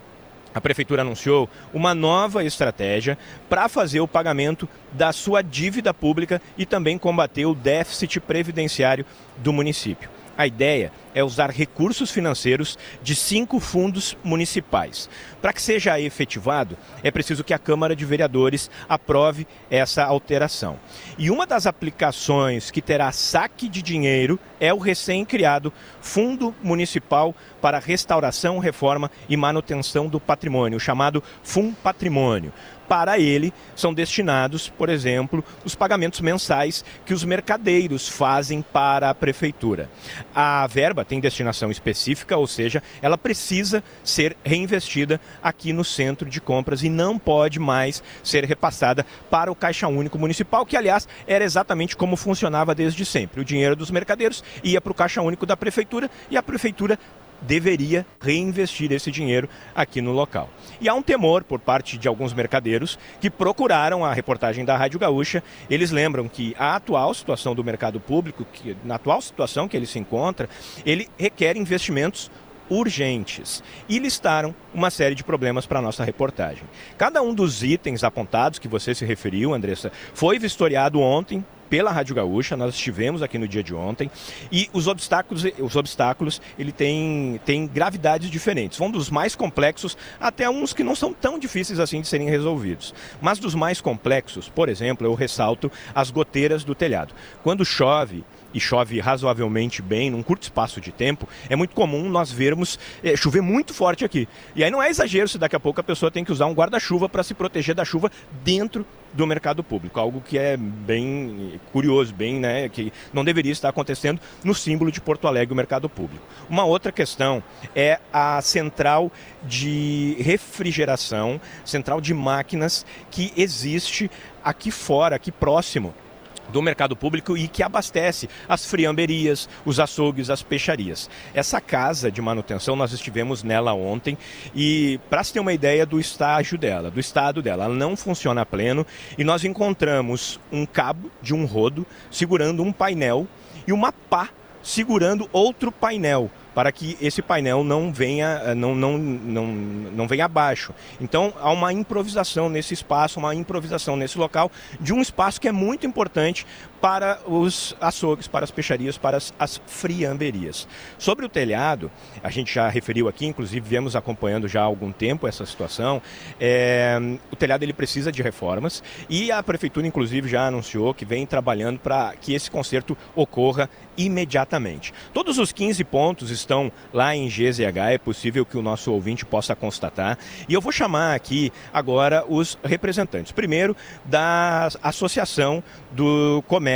a prefeitura anunciou uma nova estratégia para fazer o pagamento da sua dívida pública e também combater o déficit previdenciário do município. A ideia é usar recursos financeiros de cinco fundos municipais. Para que seja efetivado, é preciso que a Câmara de Vereadores aprove essa alteração. E uma das aplicações que terá saque de dinheiro é o recém-criado Fundo Municipal para Restauração, Reforma e Manutenção do Patrimônio, chamado FUM Patrimônio para ele são destinados, por exemplo, os pagamentos mensais que os mercadeiros fazem para a prefeitura. A verba tem destinação específica, ou seja, ela precisa ser reinvestida aqui no centro de compras e não pode mais ser repassada para o Caixa Único Municipal, que aliás era exatamente como funcionava desde sempre. O dinheiro dos mercadeiros ia para o Caixa Único da prefeitura e a prefeitura deveria reinvestir esse dinheiro aqui no local. E há um temor por parte de alguns mercadeiros que procuraram a reportagem da Rádio Gaúcha. Eles lembram que a atual situação do mercado público, que, na atual situação que ele se encontra, ele requer investimentos urgentes e listaram uma série de problemas para a nossa reportagem. Cada um dos itens apontados que você se referiu, Andressa, foi vistoriado ontem pela Rádio Gaúcha, nós estivemos aqui no dia de ontem, e os obstáculos, os obstáculos ele tem, tem gravidades diferentes. Vão dos mais complexos até uns que não são tão difíceis assim de serem resolvidos. Mas dos mais complexos, por exemplo, eu ressalto as goteiras do telhado. Quando chove, e chove razoavelmente bem num curto espaço de tempo, é muito comum nós vermos é, chover muito forte aqui. E aí não é exagero se daqui a pouco a pessoa tem que usar um guarda-chuva para se proteger da chuva dentro do mercado público, algo que é bem curioso, bem, né, que não deveria estar acontecendo no símbolo de Porto Alegre, o mercado público. Uma outra questão é a central de refrigeração, central de máquinas que existe aqui fora, aqui próximo do mercado público e que abastece as friamberias, os açougues, as peixarias. Essa casa de manutenção, nós estivemos nela ontem e, para se ter uma ideia do estágio dela, do estado dela, ela não funciona a pleno e nós encontramos um cabo de um rodo segurando um painel e uma pá segurando outro painel para que esse painel não venha, eh, não, não, não, não venha abaixo. Então há uma improvisação nesse espaço, uma improvisação nesse local de um espaço que é muito importante para os açougues, para as peixarias, para as, as friamberias. Sobre o telhado, a gente já referiu aqui, inclusive viemos acompanhando já há algum tempo essa situação. É, o telhado ele precisa de reformas e a prefeitura, inclusive, já anunciou que vem trabalhando para que esse conserto ocorra imediatamente. Todos os 15 pontos estão lá em GZH, é possível que o nosso ouvinte possa constatar. E eu vou chamar aqui agora os representantes. Primeiro, da Associação do Comércio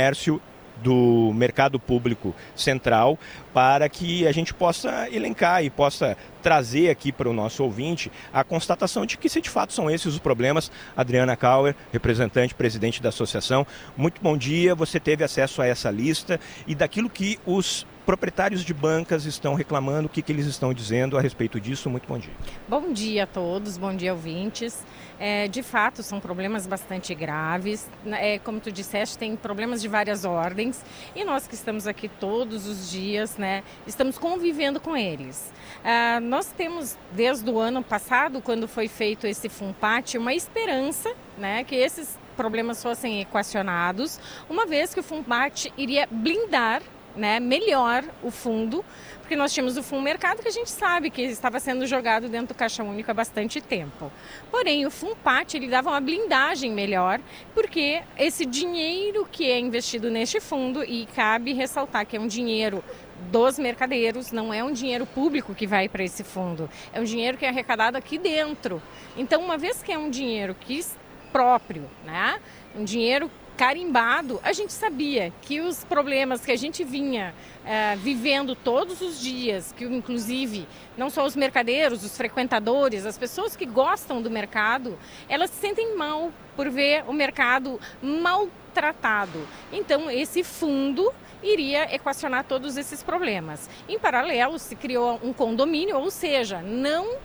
do mercado público central para que a gente possa elencar e possa trazer aqui para o nosso ouvinte a constatação de que se de fato são esses os problemas. Adriana Kauer, representante, presidente da associação, muito bom dia. Você teve acesso a essa lista e daquilo que os proprietários de bancas estão reclamando, o que, que eles estão dizendo a respeito disso. Muito bom dia. Bom dia a todos, bom dia ouvintes. É, de fato, são problemas bastante graves. É, como tu disseste, tem problemas de várias ordens e nós que estamos aqui todos os dias, né, estamos convivendo com eles. Ah, nós temos, desde o ano passado, quando foi feito esse FUNPAT, uma esperança né, que esses problemas fossem equacionados, uma vez que o FUNPAT iria blindar né, melhor o fundo, porque nós tínhamos o fundo mercado que a gente sabe que estava sendo jogado dentro do Caixa Único há bastante tempo. Porém, o FUNPAT ele dava uma blindagem melhor, porque esse dinheiro que é investido neste fundo, e cabe ressaltar que é um dinheiro dos mercadeiros, não é um dinheiro público que vai para esse fundo, é um dinheiro que é arrecadado aqui dentro. Então, uma vez que é um dinheiro que próprio, né? Um dinheiro carimbado, a gente sabia que os problemas que a gente vinha é, vivendo todos os dias, que inclusive não só os mercadeiros, os frequentadores, as pessoas que gostam do mercado, elas se sentem mal por ver o mercado maltratado. Então, esse fundo iria equacionar todos esses problemas. Em paralelo, se criou um condomínio, ou seja, não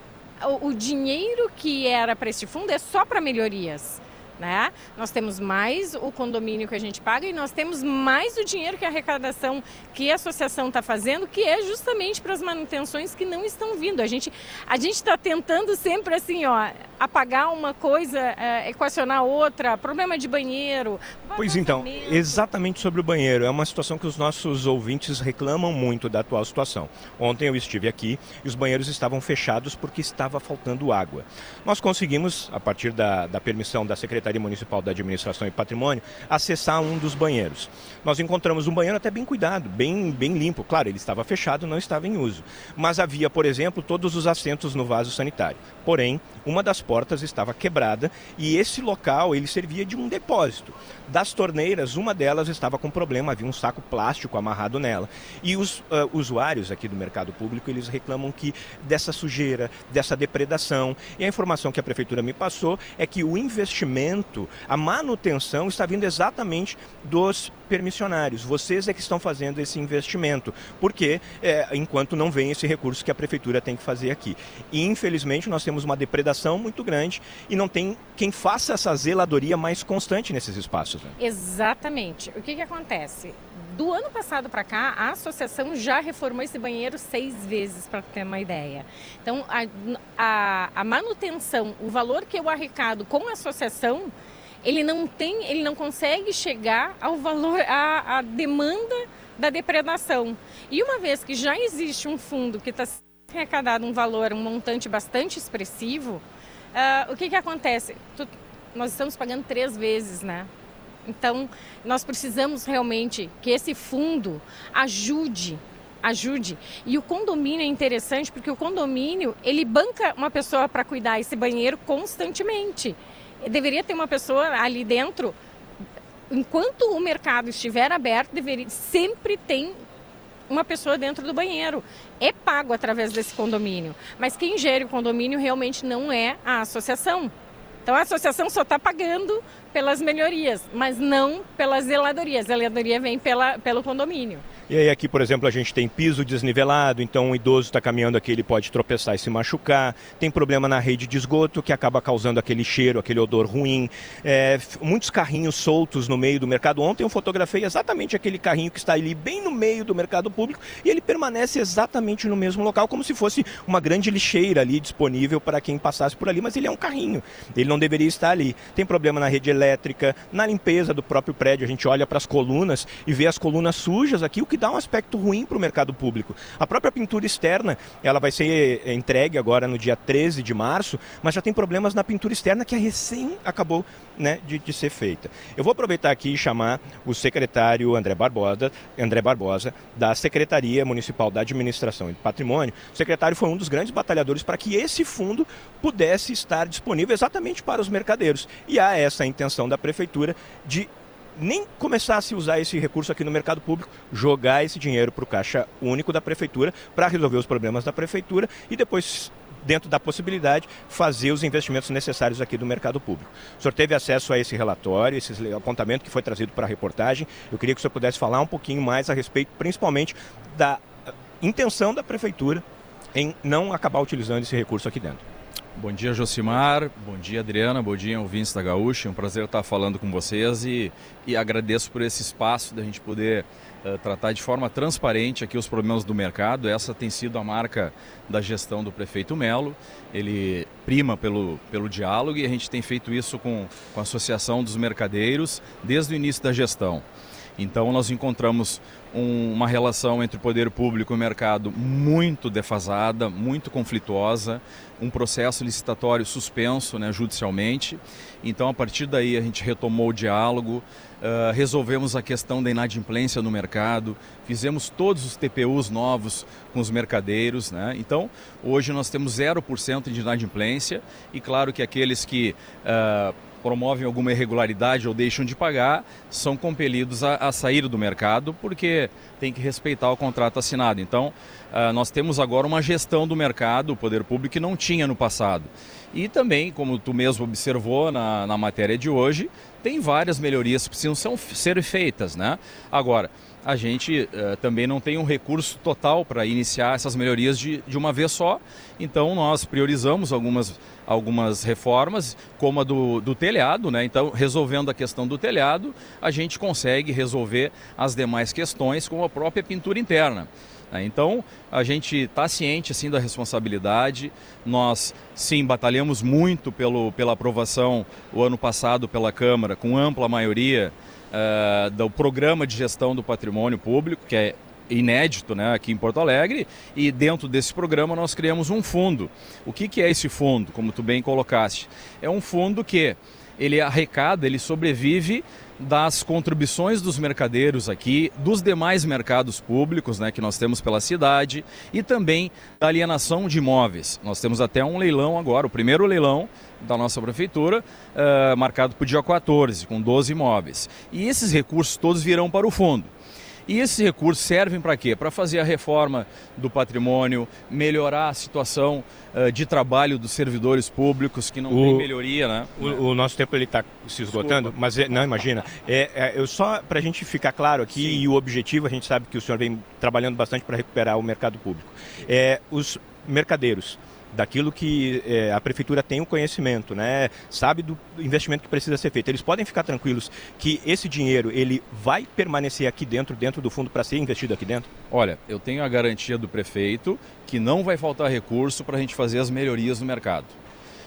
o dinheiro que era para este fundo é só para melhorias. Né? Nós temos mais o condomínio que a gente paga e nós temos mais o dinheiro que a arrecadação que a associação está fazendo, que é justamente para as manutenções que não estão vindo. A gente a gente está tentando sempre assim, ó, apagar uma coisa, é, equacionar outra, problema de banheiro. Pois então, exatamente sobre o banheiro. É uma situação que os nossos ouvintes reclamam muito da atual situação. Ontem eu estive aqui e os banheiros estavam fechados porque estava faltando água. Nós conseguimos, a partir da, da permissão da Secretaria Secretaria Municipal da Administração e Patrimônio, acessar um dos banheiros. Nós encontramos um banheiro até bem cuidado, bem, bem limpo. Claro, ele estava fechado, não estava em uso. Mas havia, por exemplo, todos os assentos no vaso sanitário. Porém, uma das portas estava quebrada e esse local ele servia de um depósito. Das torneiras, uma delas estava com problema, havia um saco plástico amarrado nela. E os uh, usuários aqui do mercado público, eles reclamam que dessa sujeira, dessa depredação. E a informação que a prefeitura me passou é que o investimento, a manutenção está vindo exatamente dos permissionários. Vocês é que estão fazendo esse investimento, porque é, enquanto não vem esse recurso que a prefeitura tem que fazer aqui. E infelizmente nós temos uma depredação muito grande e não tem quem faça essa zeladoria mais constante nesses espaços. Né? Exatamente. O que, que acontece? Do ano passado para cá, a associação já reformou esse banheiro seis vezes, para ter uma ideia. Então, a, a, a manutenção, o valor que eu arrecado com a associação ele não tem, ele não consegue chegar ao valor, à, à demanda da depredação. E uma vez que já existe um fundo que está arrecadado um valor, um montante bastante expressivo, uh, o que, que acontece? Tu, nós estamos pagando três vezes, né? Então, nós precisamos realmente que esse fundo ajude ajude. E o condomínio é interessante porque o condomínio, ele banca uma pessoa para cuidar esse banheiro constantemente deveria ter uma pessoa ali dentro. Enquanto o mercado estiver aberto, deveria sempre tem uma pessoa dentro do banheiro. É pago através desse condomínio. Mas quem gere o condomínio realmente não é a associação. Então a associação só está pagando pelas melhorias, mas não pela zeladoria. A zeladoria vem pela, pelo condomínio. E aí aqui, por exemplo, a gente tem piso desnivelado, então um idoso está caminhando aqui, ele pode tropeçar e se machucar. Tem problema na rede de esgoto, que acaba causando aquele cheiro, aquele odor ruim. É, muitos carrinhos soltos no meio do mercado. Ontem eu fotografei exatamente aquele carrinho que está ali bem no meio do mercado público e ele permanece exatamente no mesmo local, como se fosse uma grande lixeira ali disponível para quem passasse por ali, mas ele é um carrinho. Ele não deveria estar ali. Tem problema na rede elétrica, na limpeza do próprio prédio. A gente olha para as colunas e vê as colunas sujas aqui, o que dá um aspecto ruim para o mercado público. A própria pintura externa, ela vai ser entregue agora no dia 13 de março, mas já tem problemas na pintura externa que a recém acabou né, de, de ser feita. Eu vou aproveitar aqui e chamar o secretário André Barbosa, André Barbosa, da Secretaria Municipal da Administração e Patrimônio. O secretário foi um dos grandes batalhadores para que esse fundo pudesse estar disponível exatamente para os mercadeiros. E há essa intenção da prefeitura de nem começasse a usar esse recurso aqui no mercado público, jogar esse dinheiro para o caixa único da prefeitura para resolver os problemas da prefeitura e depois dentro da possibilidade, fazer os investimentos necessários aqui do mercado público. O senhor teve acesso a esse relatório, esse apontamento que foi trazido para a reportagem. Eu queria que o senhor pudesse falar um pouquinho mais a respeito, principalmente, da eh, intenção da prefeitura em não acabar utilizando esse recurso aqui dentro. Bom dia, Josimar. Bom dia, Adriana. Bom dia, ouvintes da Gaúcha. É um prazer estar falando com vocês e, e agradeço por esse espaço da gente poder uh, tratar de forma transparente aqui os problemas do mercado. Essa tem sido a marca da gestão do prefeito Melo. Ele prima pelo, pelo diálogo e a gente tem feito isso com, com a Associação dos Mercadeiros desde o início da gestão. Então nós encontramos um, uma relação entre o poder público e o mercado muito defasada, muito conflituosa, um processo licitatório suspenso né, judicialmente. Então, a partir daí, a gente retomou o diálogo, uh, resolvemos a questão da inadimplência no mercado, fizemos todos os TPUs novos com os mercadeiros. Né? Então, hoje nós temos 0% de inadimplência e, claro, que aqueles que. Uh, promovem alguma irregularidade ou deixam de pagar, são compelidos a, a sair do mercado porque tem que respeitar o contrato assinado. Então, uh, nós temos agora uma gestão do mercado, o poder público, que não tinha no passado. E também, como tu mesmo observou na, na matéria de hoje, tem várias melhorias que precisam são, ser feitas. Né? Agora, a gente uh, também não tem um recurso total para iniciar essas melhorias de, de uma vez só, então nós priorizamos algumas, algumas reformas, como a do, do telhado, né? então resolvendo a questão do telhado, a gente consegue resolver as demais questões com a própria pintura interna. Né? Então, a gente está ciente assim da responsabilidade. Nós, sim, batalhamos muito pelo, pela aprovação o ano passado pela Câmara, com ampla maioria, uh, do programa de gestão do patrimônio público, que é inédito né, aqui em Porto Alegre, e dentro desse programa nós criamos um fundo. O que, que é esse fundo, como tu bem colocaste? É um fundo que ele arrecada, ele sobrevive das contribuições dos mercadeiros aqui, dos demais mercados públicos né, que nós temos pela cidade e também da alienação de imóveis. Nós temos até um leilão agora, o primeiro leilão da nossa prefeitura, uh, marcado para o dia 14, com 12 imóveis. E esses recursos todos virão para o fundo. E esses recursos servem para quê? Para fazer a reforma do patrimônio, melhorar a situação uh, de trabalho dos servidores públicos, que não o, tem melhoria, né? O, o nosso tempo ele está se esgotando, Desculpa. mas é, não imagina. É, é eu só para a gente ficar claro aqui Sim. e o objetivo a gente sabe que o senhor vem trabalhando bastante para recuperar o mercado público. É, os mercadeiros daquilo que é, a prefeitura tem o conhecimento, né? Sabe do investimento que precisa ser feito. Eles podem ficar tranquilos que esse dinheiro ele vai permanecer aqui dentro, dentro do fundo para ser investido aqui dentro? Olha, eu tenho a garantia do prefeito que não vai faltar recurso para a gente fazer as melhorias no mercado.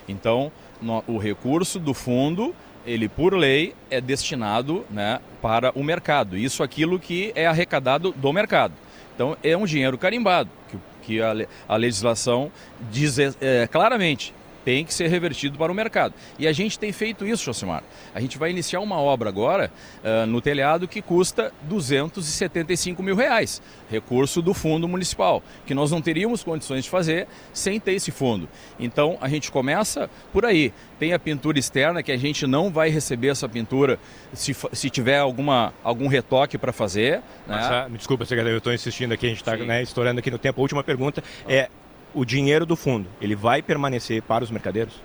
Então, no, o recurso do fundo ele por lei é destinado né, para o mercado. Isso aquilo que é arrecadado do mercado. Então é um dinheiro carimbado que o que a, a legislação diz é, claramente tem que ser revertido para o mercado. E a gente tem feito isso, Josimar. A gente vai iniciar uma obra agora uh, no telhado que custa 275 mil reais, recurso do fundo municipal, que nós não teríamos condições de fazer sem ter esse fundo. Então a gente começa por aí. Tem a pintura externa que a gente não vai receber essa pintura se, se tiver alguma, algum retoque para fazer. Né? Mas, ah, desculpa, secretário, eu estou insistindo aqui, a gente está né, estourando aqui no tempo. A última pergunta é o dinheiro do fundo, ele vai permanecer para os mercadeiros?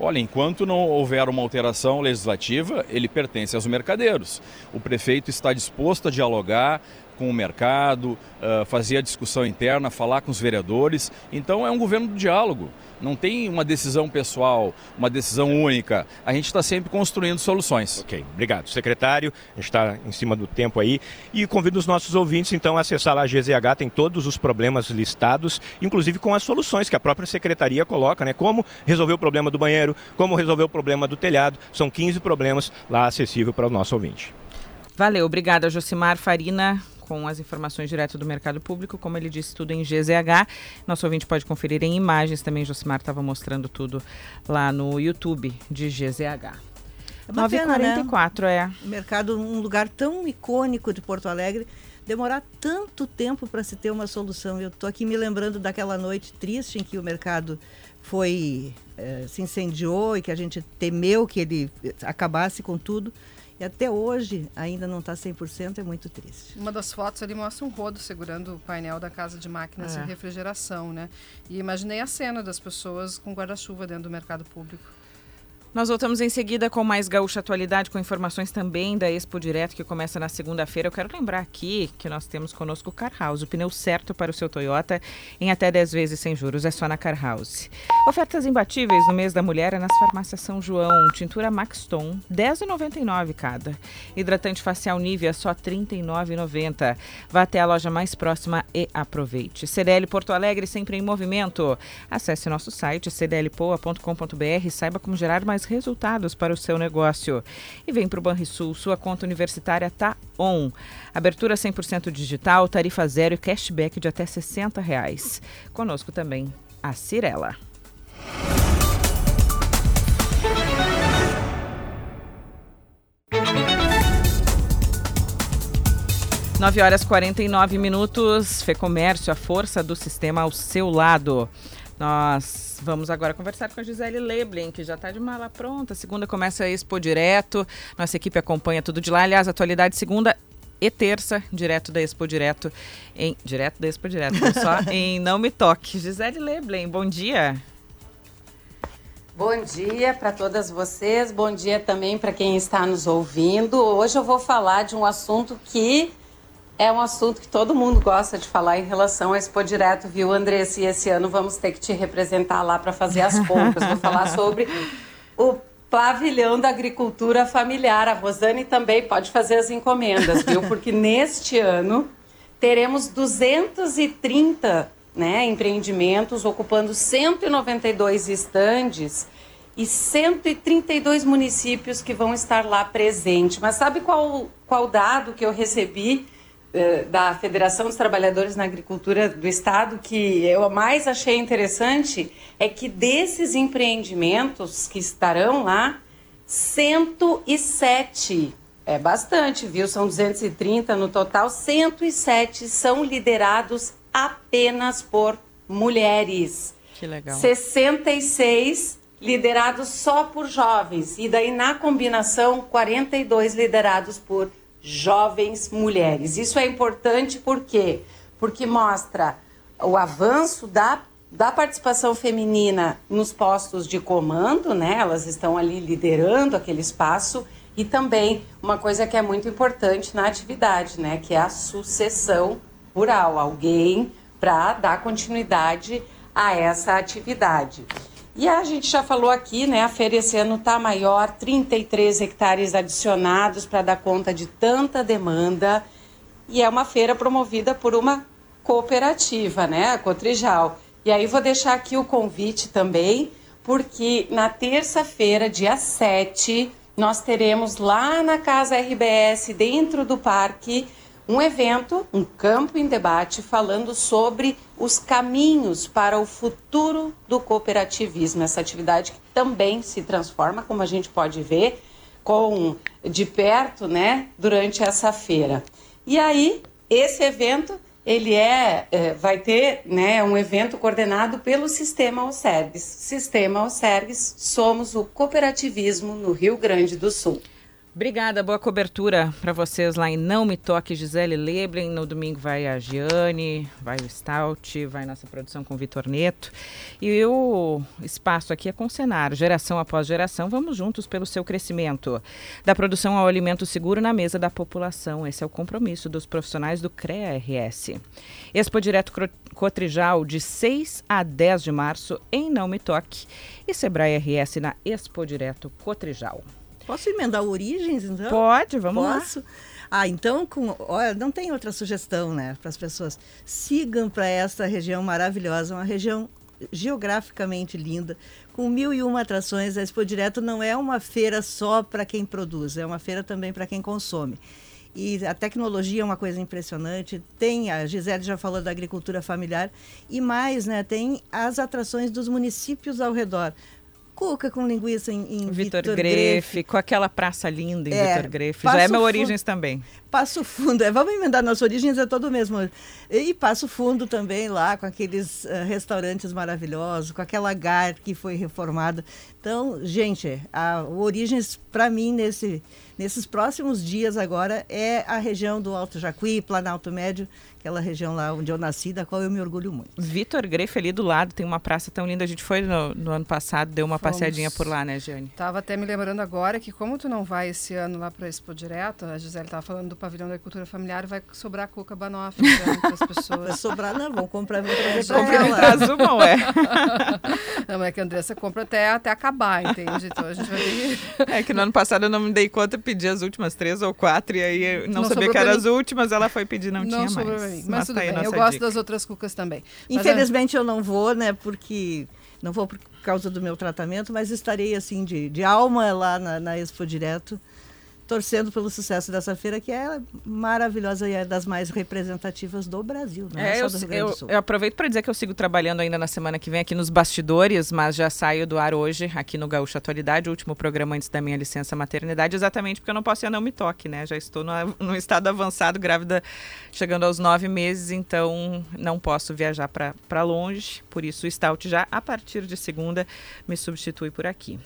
Olha, enquanto não houver uma alteração legislativa, ele pertence aos mercadeiros. O prefeito está disposto a dialogar com o mercado, uh, fazer a discussão interna, falar com os vereadores. Então é um governo do diálogo. Não tem uma decisão pessoal, uma decisão única. A gente está sempre construindo soluções. Ok, obrigado. Secretário, a gente está em cima do tempo aí. E convido os nossos ouvintes, então, a acessar lá a GZH, tem todos os problemas listados, inclusive com as soluções que a própria secretaria coloca, né? Como resolver o problema do banheiro, como resolver o problema do telhado. São 15 problemas lá acessível para o nosso ouvinte. Valeu, obrigada, Josimar Farina com as informações direto do mercado público, como ele disse, tudo em GZH. Nosso ouvinte pode conferir em imagens também. Josimar estava mostrando tudo lá no YouTube de GZH. É 9h44, né? é. O mercado, um lugar tão icônico de Porto Alegre, demorar tanto tempo para se ter uma solução. Eu estou aqui me lembrando daquela noite triste em que o mercado foi eh, se incendiou e que a gente temeu que ele acabasse com tudo. E até hoje ainda não está 100%, é muito triste. Uma das fotos ali mostra um rodo segurando o painel da casa de máquinas é. de refrigeração, né? E imaginei a cena das pessoas com guarda-chuva dentro do mercado público. Nós voltamos em seguida com mais Gaúcha Atualidade, com informações também da Expo Direto, que começa na segunda-feira. Eu quero lembrar aqui que nós temos conosco o Car House, o pneu certo para o seu Toyota em até 10 vezes sem juros. É só na Car House. Ofertas imbatíveis no mês da mulher é nas farmácias São João. Tintura Maxton, R$ 10,99 cada. Hidratante facial Nivea, só R$ 39,90. Vá até a loja mais próxima e aproveite. CDL Porto Alegre, sempre em movimento. Acesse nosso site cdlpoa.com.br e saiba como gerar mais resultados para o seu negócio. E vem para o Banrisul, sua conta universitária está on. Abertura 100% digital, tarifa zero e cashback de até 60 reais. Conosco também a Cirela. 9 horas 49 minutos. Fê Comércio, a força do sistema ao seu lado. Nós vamos agora conversar com a Gisele Leblin, que já está de mala pronta. Segunda começa a Expo Direto. Nossa equipe acompanha tudo de lá. Aliás, atualidade segunda e terça, direto da Expo Direto. Em, direto da Expo Direto, não só em Não Me Toque. Gisele Leblin, bom dia. Bom dia para todas vocês, bom dia também para quem está nos ouvindo. Hoje eu vou falar de um assunto que é um assunto que todo mundo gosta de falar em relação a Expo Direto, viu, Andressa? E esse ano vamos ter que te representar lá para fazer as compras. Vou falar sobre o pavilhão da agricultura familiar. A Rosane também pode fazer as encomendas, viu? Porque neste ano teremos 230 né, empreendimentos ocupando 192 estandes e 132 municípios que vão estar lá presentes. Mas sabe qual, qual dado que eu recebi? Eh, da Federação dos Trabalhadores na Agricultura do Estado que eu mais achei interessante é que desses empreendimentos que estarão lá, 107 é bastante, viu? São 230 no total, 107 são liderados apenas por mulheres. Que legal. 66 liderados só por jovens e daí na combinação 42 liderados por jovens mulheres. Isso é importante por quê? Porque mostra o avanço da, da participação feminina nos postos de comando, né? Elas estão ali liderando aquele espaço e também uma coisa que é muito importante na atividade, né? Que é a sucessão rural, alguém para dar continuidade a essa atividade. E a gente já falou aqui, né? A feira esse ano está maior, 33 hectares adicionados para dar conta de tanta demanda. E é uma feira promovida por uma cooperativa, né? A Cotrijal. E aí vou deixar aqui o convite também, porque na terça-feira, dia 7, nós teremos lá na Casa RBS, dentro do parque, um evento, um campo em debate, falando sobre os caminhos para o futuro do cooperativismo. Essa atividade que também se transforma, como a gente pode ver, com de perto, né, durante essa feira. E aí, esse evento ele é, é, vai ter né, um evento coordenado pelo Sistema Alcergues. Sistema Alcergues, somos o cooperativismo no Rio Grande do Sul. Obrigada, boa cobertura para vocês lá em Não Me Toque, Gisele Leblin. No domingo vai a Giane, vai o Stout, vai nossa produção com o Vitor Neto. E o espaço aqui é com o Senar, geração após geração, vamos juntos pelo seu crescimento. Da produção ao alimento seguro na mesa da população. Esse é o compromisso dos profissionais do CREA-RS. Expo Direto Cotrijal, de 6 a 10 de março, em Não Me Toque. E Sebrae RS na Expo Direto Cotrijal. Posso emendar origens, então? Pode, vamos Posso? lá. Ah, então, com, olha, não tem outra sugestão, né, para as pessoas. Sigam para essa região maravilhosa, uma região geograficamente linda, com mil e uma atrações. A Expo Direto não é uma feira só para quem produz, é uma feira também para quem consome. E a tecnologia é uma coisa impressionante. Tem, a Gisele já falou da agricultura familiar, e mais, né, tem as atrações dos municípios ao redor cuca com linguiça em, em Vitor Grefe, com aquela praça linda em é, Vitor Grefe. Já é meu Origens também. Passo Fundo, é, vamos emendar nossas origens, é todo mesmo. E Passo Fundo também lá, com aqueles uh, restaurantes maravilhosos, com aquela GAR que foi reformada. Então, gente, a, Origens, para mim, nesse, nesses próximos dias agora, é a região do Alto Jacuí, Planalto Médio, aquela região lá onde eu nasci, da qual eu me orgulho muito. Vitor Grefe ali do lado tem uma praça tão linda. A gente foi no, no ano passado, deu uma Fomos. passeadinha por lá, né, Jane? Tava até me lembrando agora que como tu não vai esse ano lá para Expo Direto, a Gisele tava falando do pavilhão da agricultura familiar, vai sobrar cuca banoffee para as pessoas. Vai sobrar não, vão comprar vão trazer para uma, ué. não, é que a Andressa compra até, até acabar, entende? Então a gente vai ter É que no ano passado eu não me dei conta, pedi as últimas três ou quatro, e aí não, não sabia que eram as últimas, ela foi pedir, não, não tinha mais. Mas, mas tudo tá bem, eu gosto dica. das outras cucas também. Infelizmente mas, eu não vou, né, porque Não vou por causa do meu tratamento, mas estarei assim de, de alma lá na, na Expo Direto torcendo pelo sucesso dessa feira, que é maravilhosa e é das mais representativas do Brasil, não é, é só do eu, eu aproveito para dizer que eu sigo trabalhando ainda na semana que vem aqui nos bastidores, mas já saio do ar hoje aqui no Gaúcho Atualidade, o último programa antes da minha licença maternidade, exatamente porque eu não posso ir a não me toque, né? Já estou no, no estado avançado, grávida, chegando aos nove meses, então não posso viajar para longe, por isso o Stout já a partir de segunda me substitui por aqui.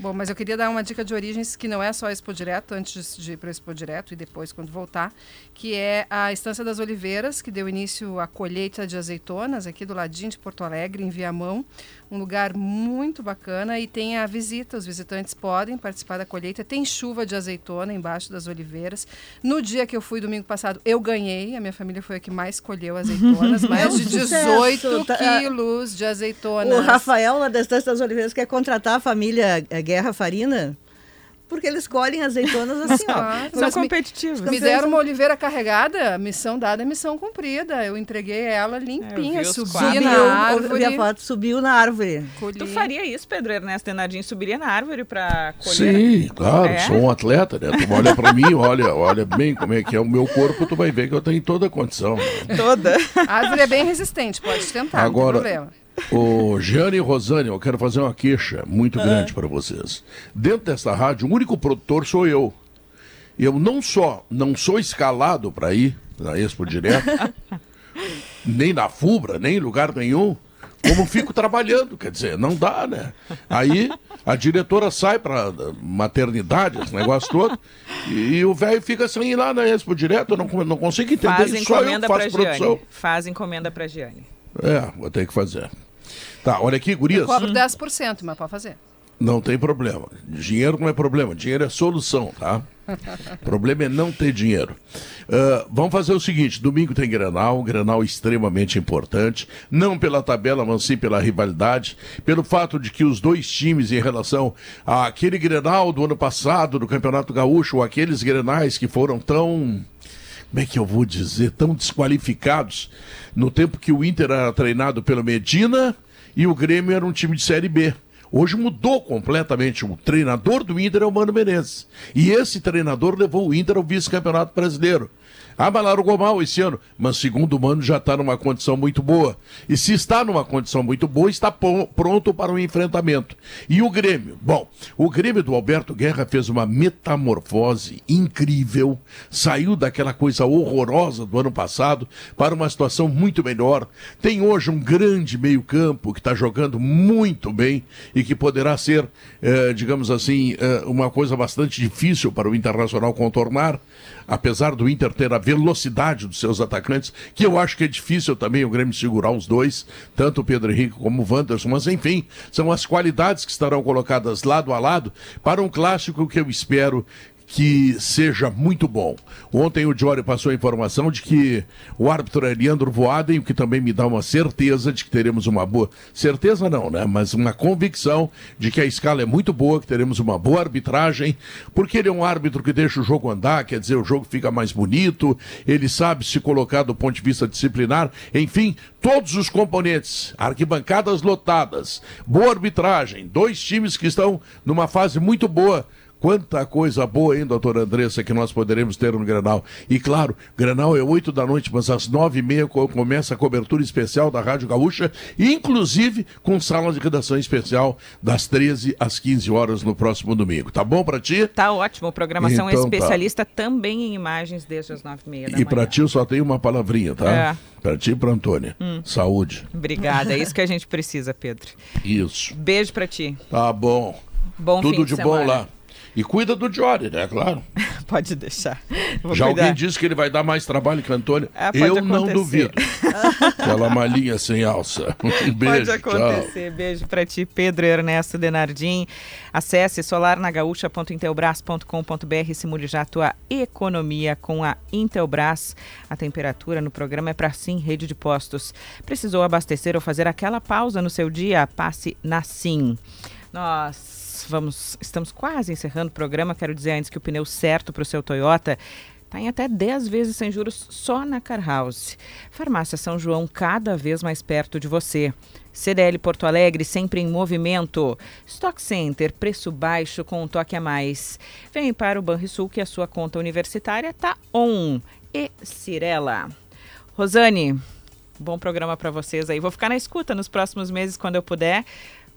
Bom, mas eu queria dar uma dica de origens que não é só Expo Direto, antes de ir para Expo Direto e depois quando voltar, que é a Estância das Oliveiras, que deu início à colheita de azeitonas aqui do ladinho de Porto Alegre, em Viamão. Um lugar muito bacana e tem a visita, os visitantes podem participar da colheita. Tem chuva de azeitona embaixo das oliveiras. No dia que eu fui, domingo passado, eu ganhei. A minha família foi a que mais colheu azeitonas, mais de 18 Tá, quilos de azeitonas. O Rafael, lá da Estância das Oliveiras, quer contratar a família eh, Guerra Farina, porque eles colhem azeitonas assim, ó. São competitivos. Me deram uma oliveira carregada, missão dada, missão cumprida. Eu entreguei ela limpinha, os subi quadros. na Subiu, árvore. eu vi a foto, subiu na árvore. colhi. Tu faria isso, Pedro Ernesto Denardinho? Subiria na árvore para colher? Sim, claro, É? sou um atleta, né? Tu olha pra mim, olha, olha bem como é que é o meu corpo, tu vai ver que eu tenho toda a condição. Toda. A árvore é bem resistente, pode tentar, Agora- não tem problema. Ô, Jeane e Rosane, eu quero fazer uma queixa muito grande para vocês. Dentro desta rádio, o único produtor sou eu. Eu não só não sou escalado para ir na Expo Direto, nem na FUBRA, nem em lugar nenhum, como fico trabalhando, quer dizer, não dá, né? Aí a diretora sai para maternidade, esse negócio todo, e, o velho fica sem ir lá na Expo Direto, eu não, não consigo entender, Faz só eu encomenda que para faço produção. Giane. Faz encomenda para Giane. É, vou ter que fazer. Tá, olha aqui, gurias. Eu cobro 10%, mas pode fazer. Não tem problema. Dinheiro não é problema, dinheiro é solução, tá? O problema é não ter dinheiro. Ah, vamos fazer o seguinte: domingo tem Grenal, um Grenal extremamente importante, não pela tabela, mas sim pela rivalidade, pelo fato de que os dois times, em relação àquele Grenal do ano passado, do Campeonato Gaúcho, ou aqueles Grenais que foram tão como é que eu vou dizer, tão desqualificados no tempo que o Inter era treinado pelo Medina e o Grêmio era um time de Série B. Hoje mudou completamente. O treinador do Inter é o Mano Menezes. E esse treinador levou o Inter ao vice-campeonato brasileiro. Mas largou mal esse ano, mas segundo o Mano já está numa condição muito boa. E se está numa condição muito boa, está pronto para o enfrentamento. E o Grêmio? Bom, o Grêmio do Alberto Guerra fez uma metamorfose incrível, saiu daquela coisa horrorosa do ano passado para uma situação muito melhor. Tem hoje um grande meio-campo que está jogando muito bem e que poderá ser, eh, digamos assim, eh, uma coisa bastante difícil para o Internacional contornar, apesar do Inter ter a velocidade dos seus atacantes, que eu acho que é difícil também o Grêmio segurar os dois, tanto o Pedro Henrique como o Wanderson, mas enfim, são as qualidades que estarão colocadas lado a lado para um clássico que eu espero que seja muito bom. Ontem o Diori passou a informação de que o árbitro é Leandro Voaden, o que também me dá uma certeza de que teremos uma boa. Certeza não, né? Mas uma convicção de que a escala é muito boa, que teremos uma boa arbitragem, porque ele é um árbitro que deixa o jogo andar, quer dizer, o jogo fica mais bonito, ele sabe se colocar do ponto de vista disciplinar, enfim, todos os componentes, arquibancadas lotadas, boa arbitragem, dois times que estão numa fase muito boa. Quanta coisa boa, hein, doutora Andressa, que nós poderemos ter no Granal. E claro, Granal é 8 da noite, mas às nove e meia co- começa a cobertura especial da Rádio Gaúcha, inclusive com sala de redação especial das 13 às 15 horas no próximo domingo. Tá bom pra ti? Tá ótimo. Programação Então tá. especialista também em imagens desde as nove e meia da E pra ti eu só tenho uma palavrinha, tá? É. Pra ti e pra Antônia. Hum. Saúde. Obrigada, é isso que a gente precisa, Pedro. Isso. Beijo pra ti. Tá bom. Bom Tudo de de, bom lá. E cuida do Jory, né? Claro. Pode deixar. Vou Já cuidar. alguém disse que ele vai dar mais trabalho que a Antônia. Ah, eu não acontecer. duvido. Aquela malinha sem alça. Um beijo. Pode acontecer. Beijo pra ti, Pedro Ernesto Denardim. Acesse solarnagaúcha.intelbras.com.br e simule já a tua economia com a Intelbras. A temperatura no programa é para Sim Rede de Postos. Precisou abastecer ou fazer aquela pausa no seu dia? Passe na Sim. Nós vamos, estamos quase encerrando o programa. Quero dizer antes que o pneu certo para o seu Toyota Está em até 10 vezes sem juros só na Car House. Farmácia São João, cada vez mais perto de você. CDL Porto Alegre, sempre em movimento. Stock Center, preço baixo com um toque a mais. Vem para o Banrisul que a sua conta universitária tá on. E Cirela. Rosane, bom programa para vocês aí. Vou ficar na escuta nos próximos meses quando eu puder.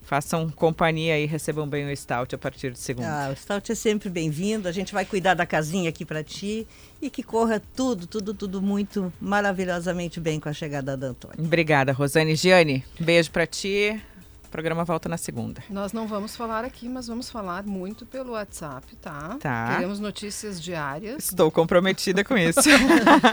Façam companhia e recebam bem o Stout a partir de segunda. Ah, o Stout é sempre bem-vindo. A gente vai cuidar da casinha aqui para ti e que corra tudo, tudo, tudo muito maravilhosamente bem com a chegada da Antônia. Obrigada, Rosane. Giane, beijo para ti. O programa volta na segunda. Nós não vamos falar aqui, mas vamos falar muito pelo WhatsApp, tá? Tá. Queremos notícias diárias. Estou comprometida com isso.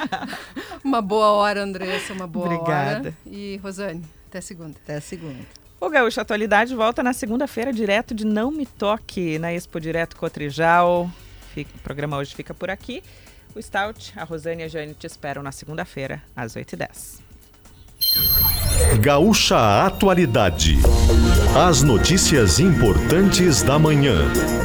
uma boa hora, Andressa, uma boa Obrigada. hora. E Rosane, até segunda. Até segunda. O Gaúcho Atualidade volta na segunda-feira, direto de Não Me Toque, na Expo Direto Cotrijal. Fica, o programa hoje fica por aqui. O Stout, a Rosane e a Jane te esperam na segunda-feira, às 8h10. Gaúcha Atualidade. As notícias importantes da manhã.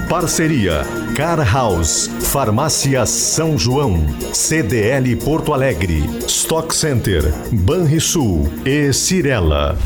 Parceria Car House, Farmácia São João, CDL Porto Alegre, Stock Center, Banrisul e Cirela.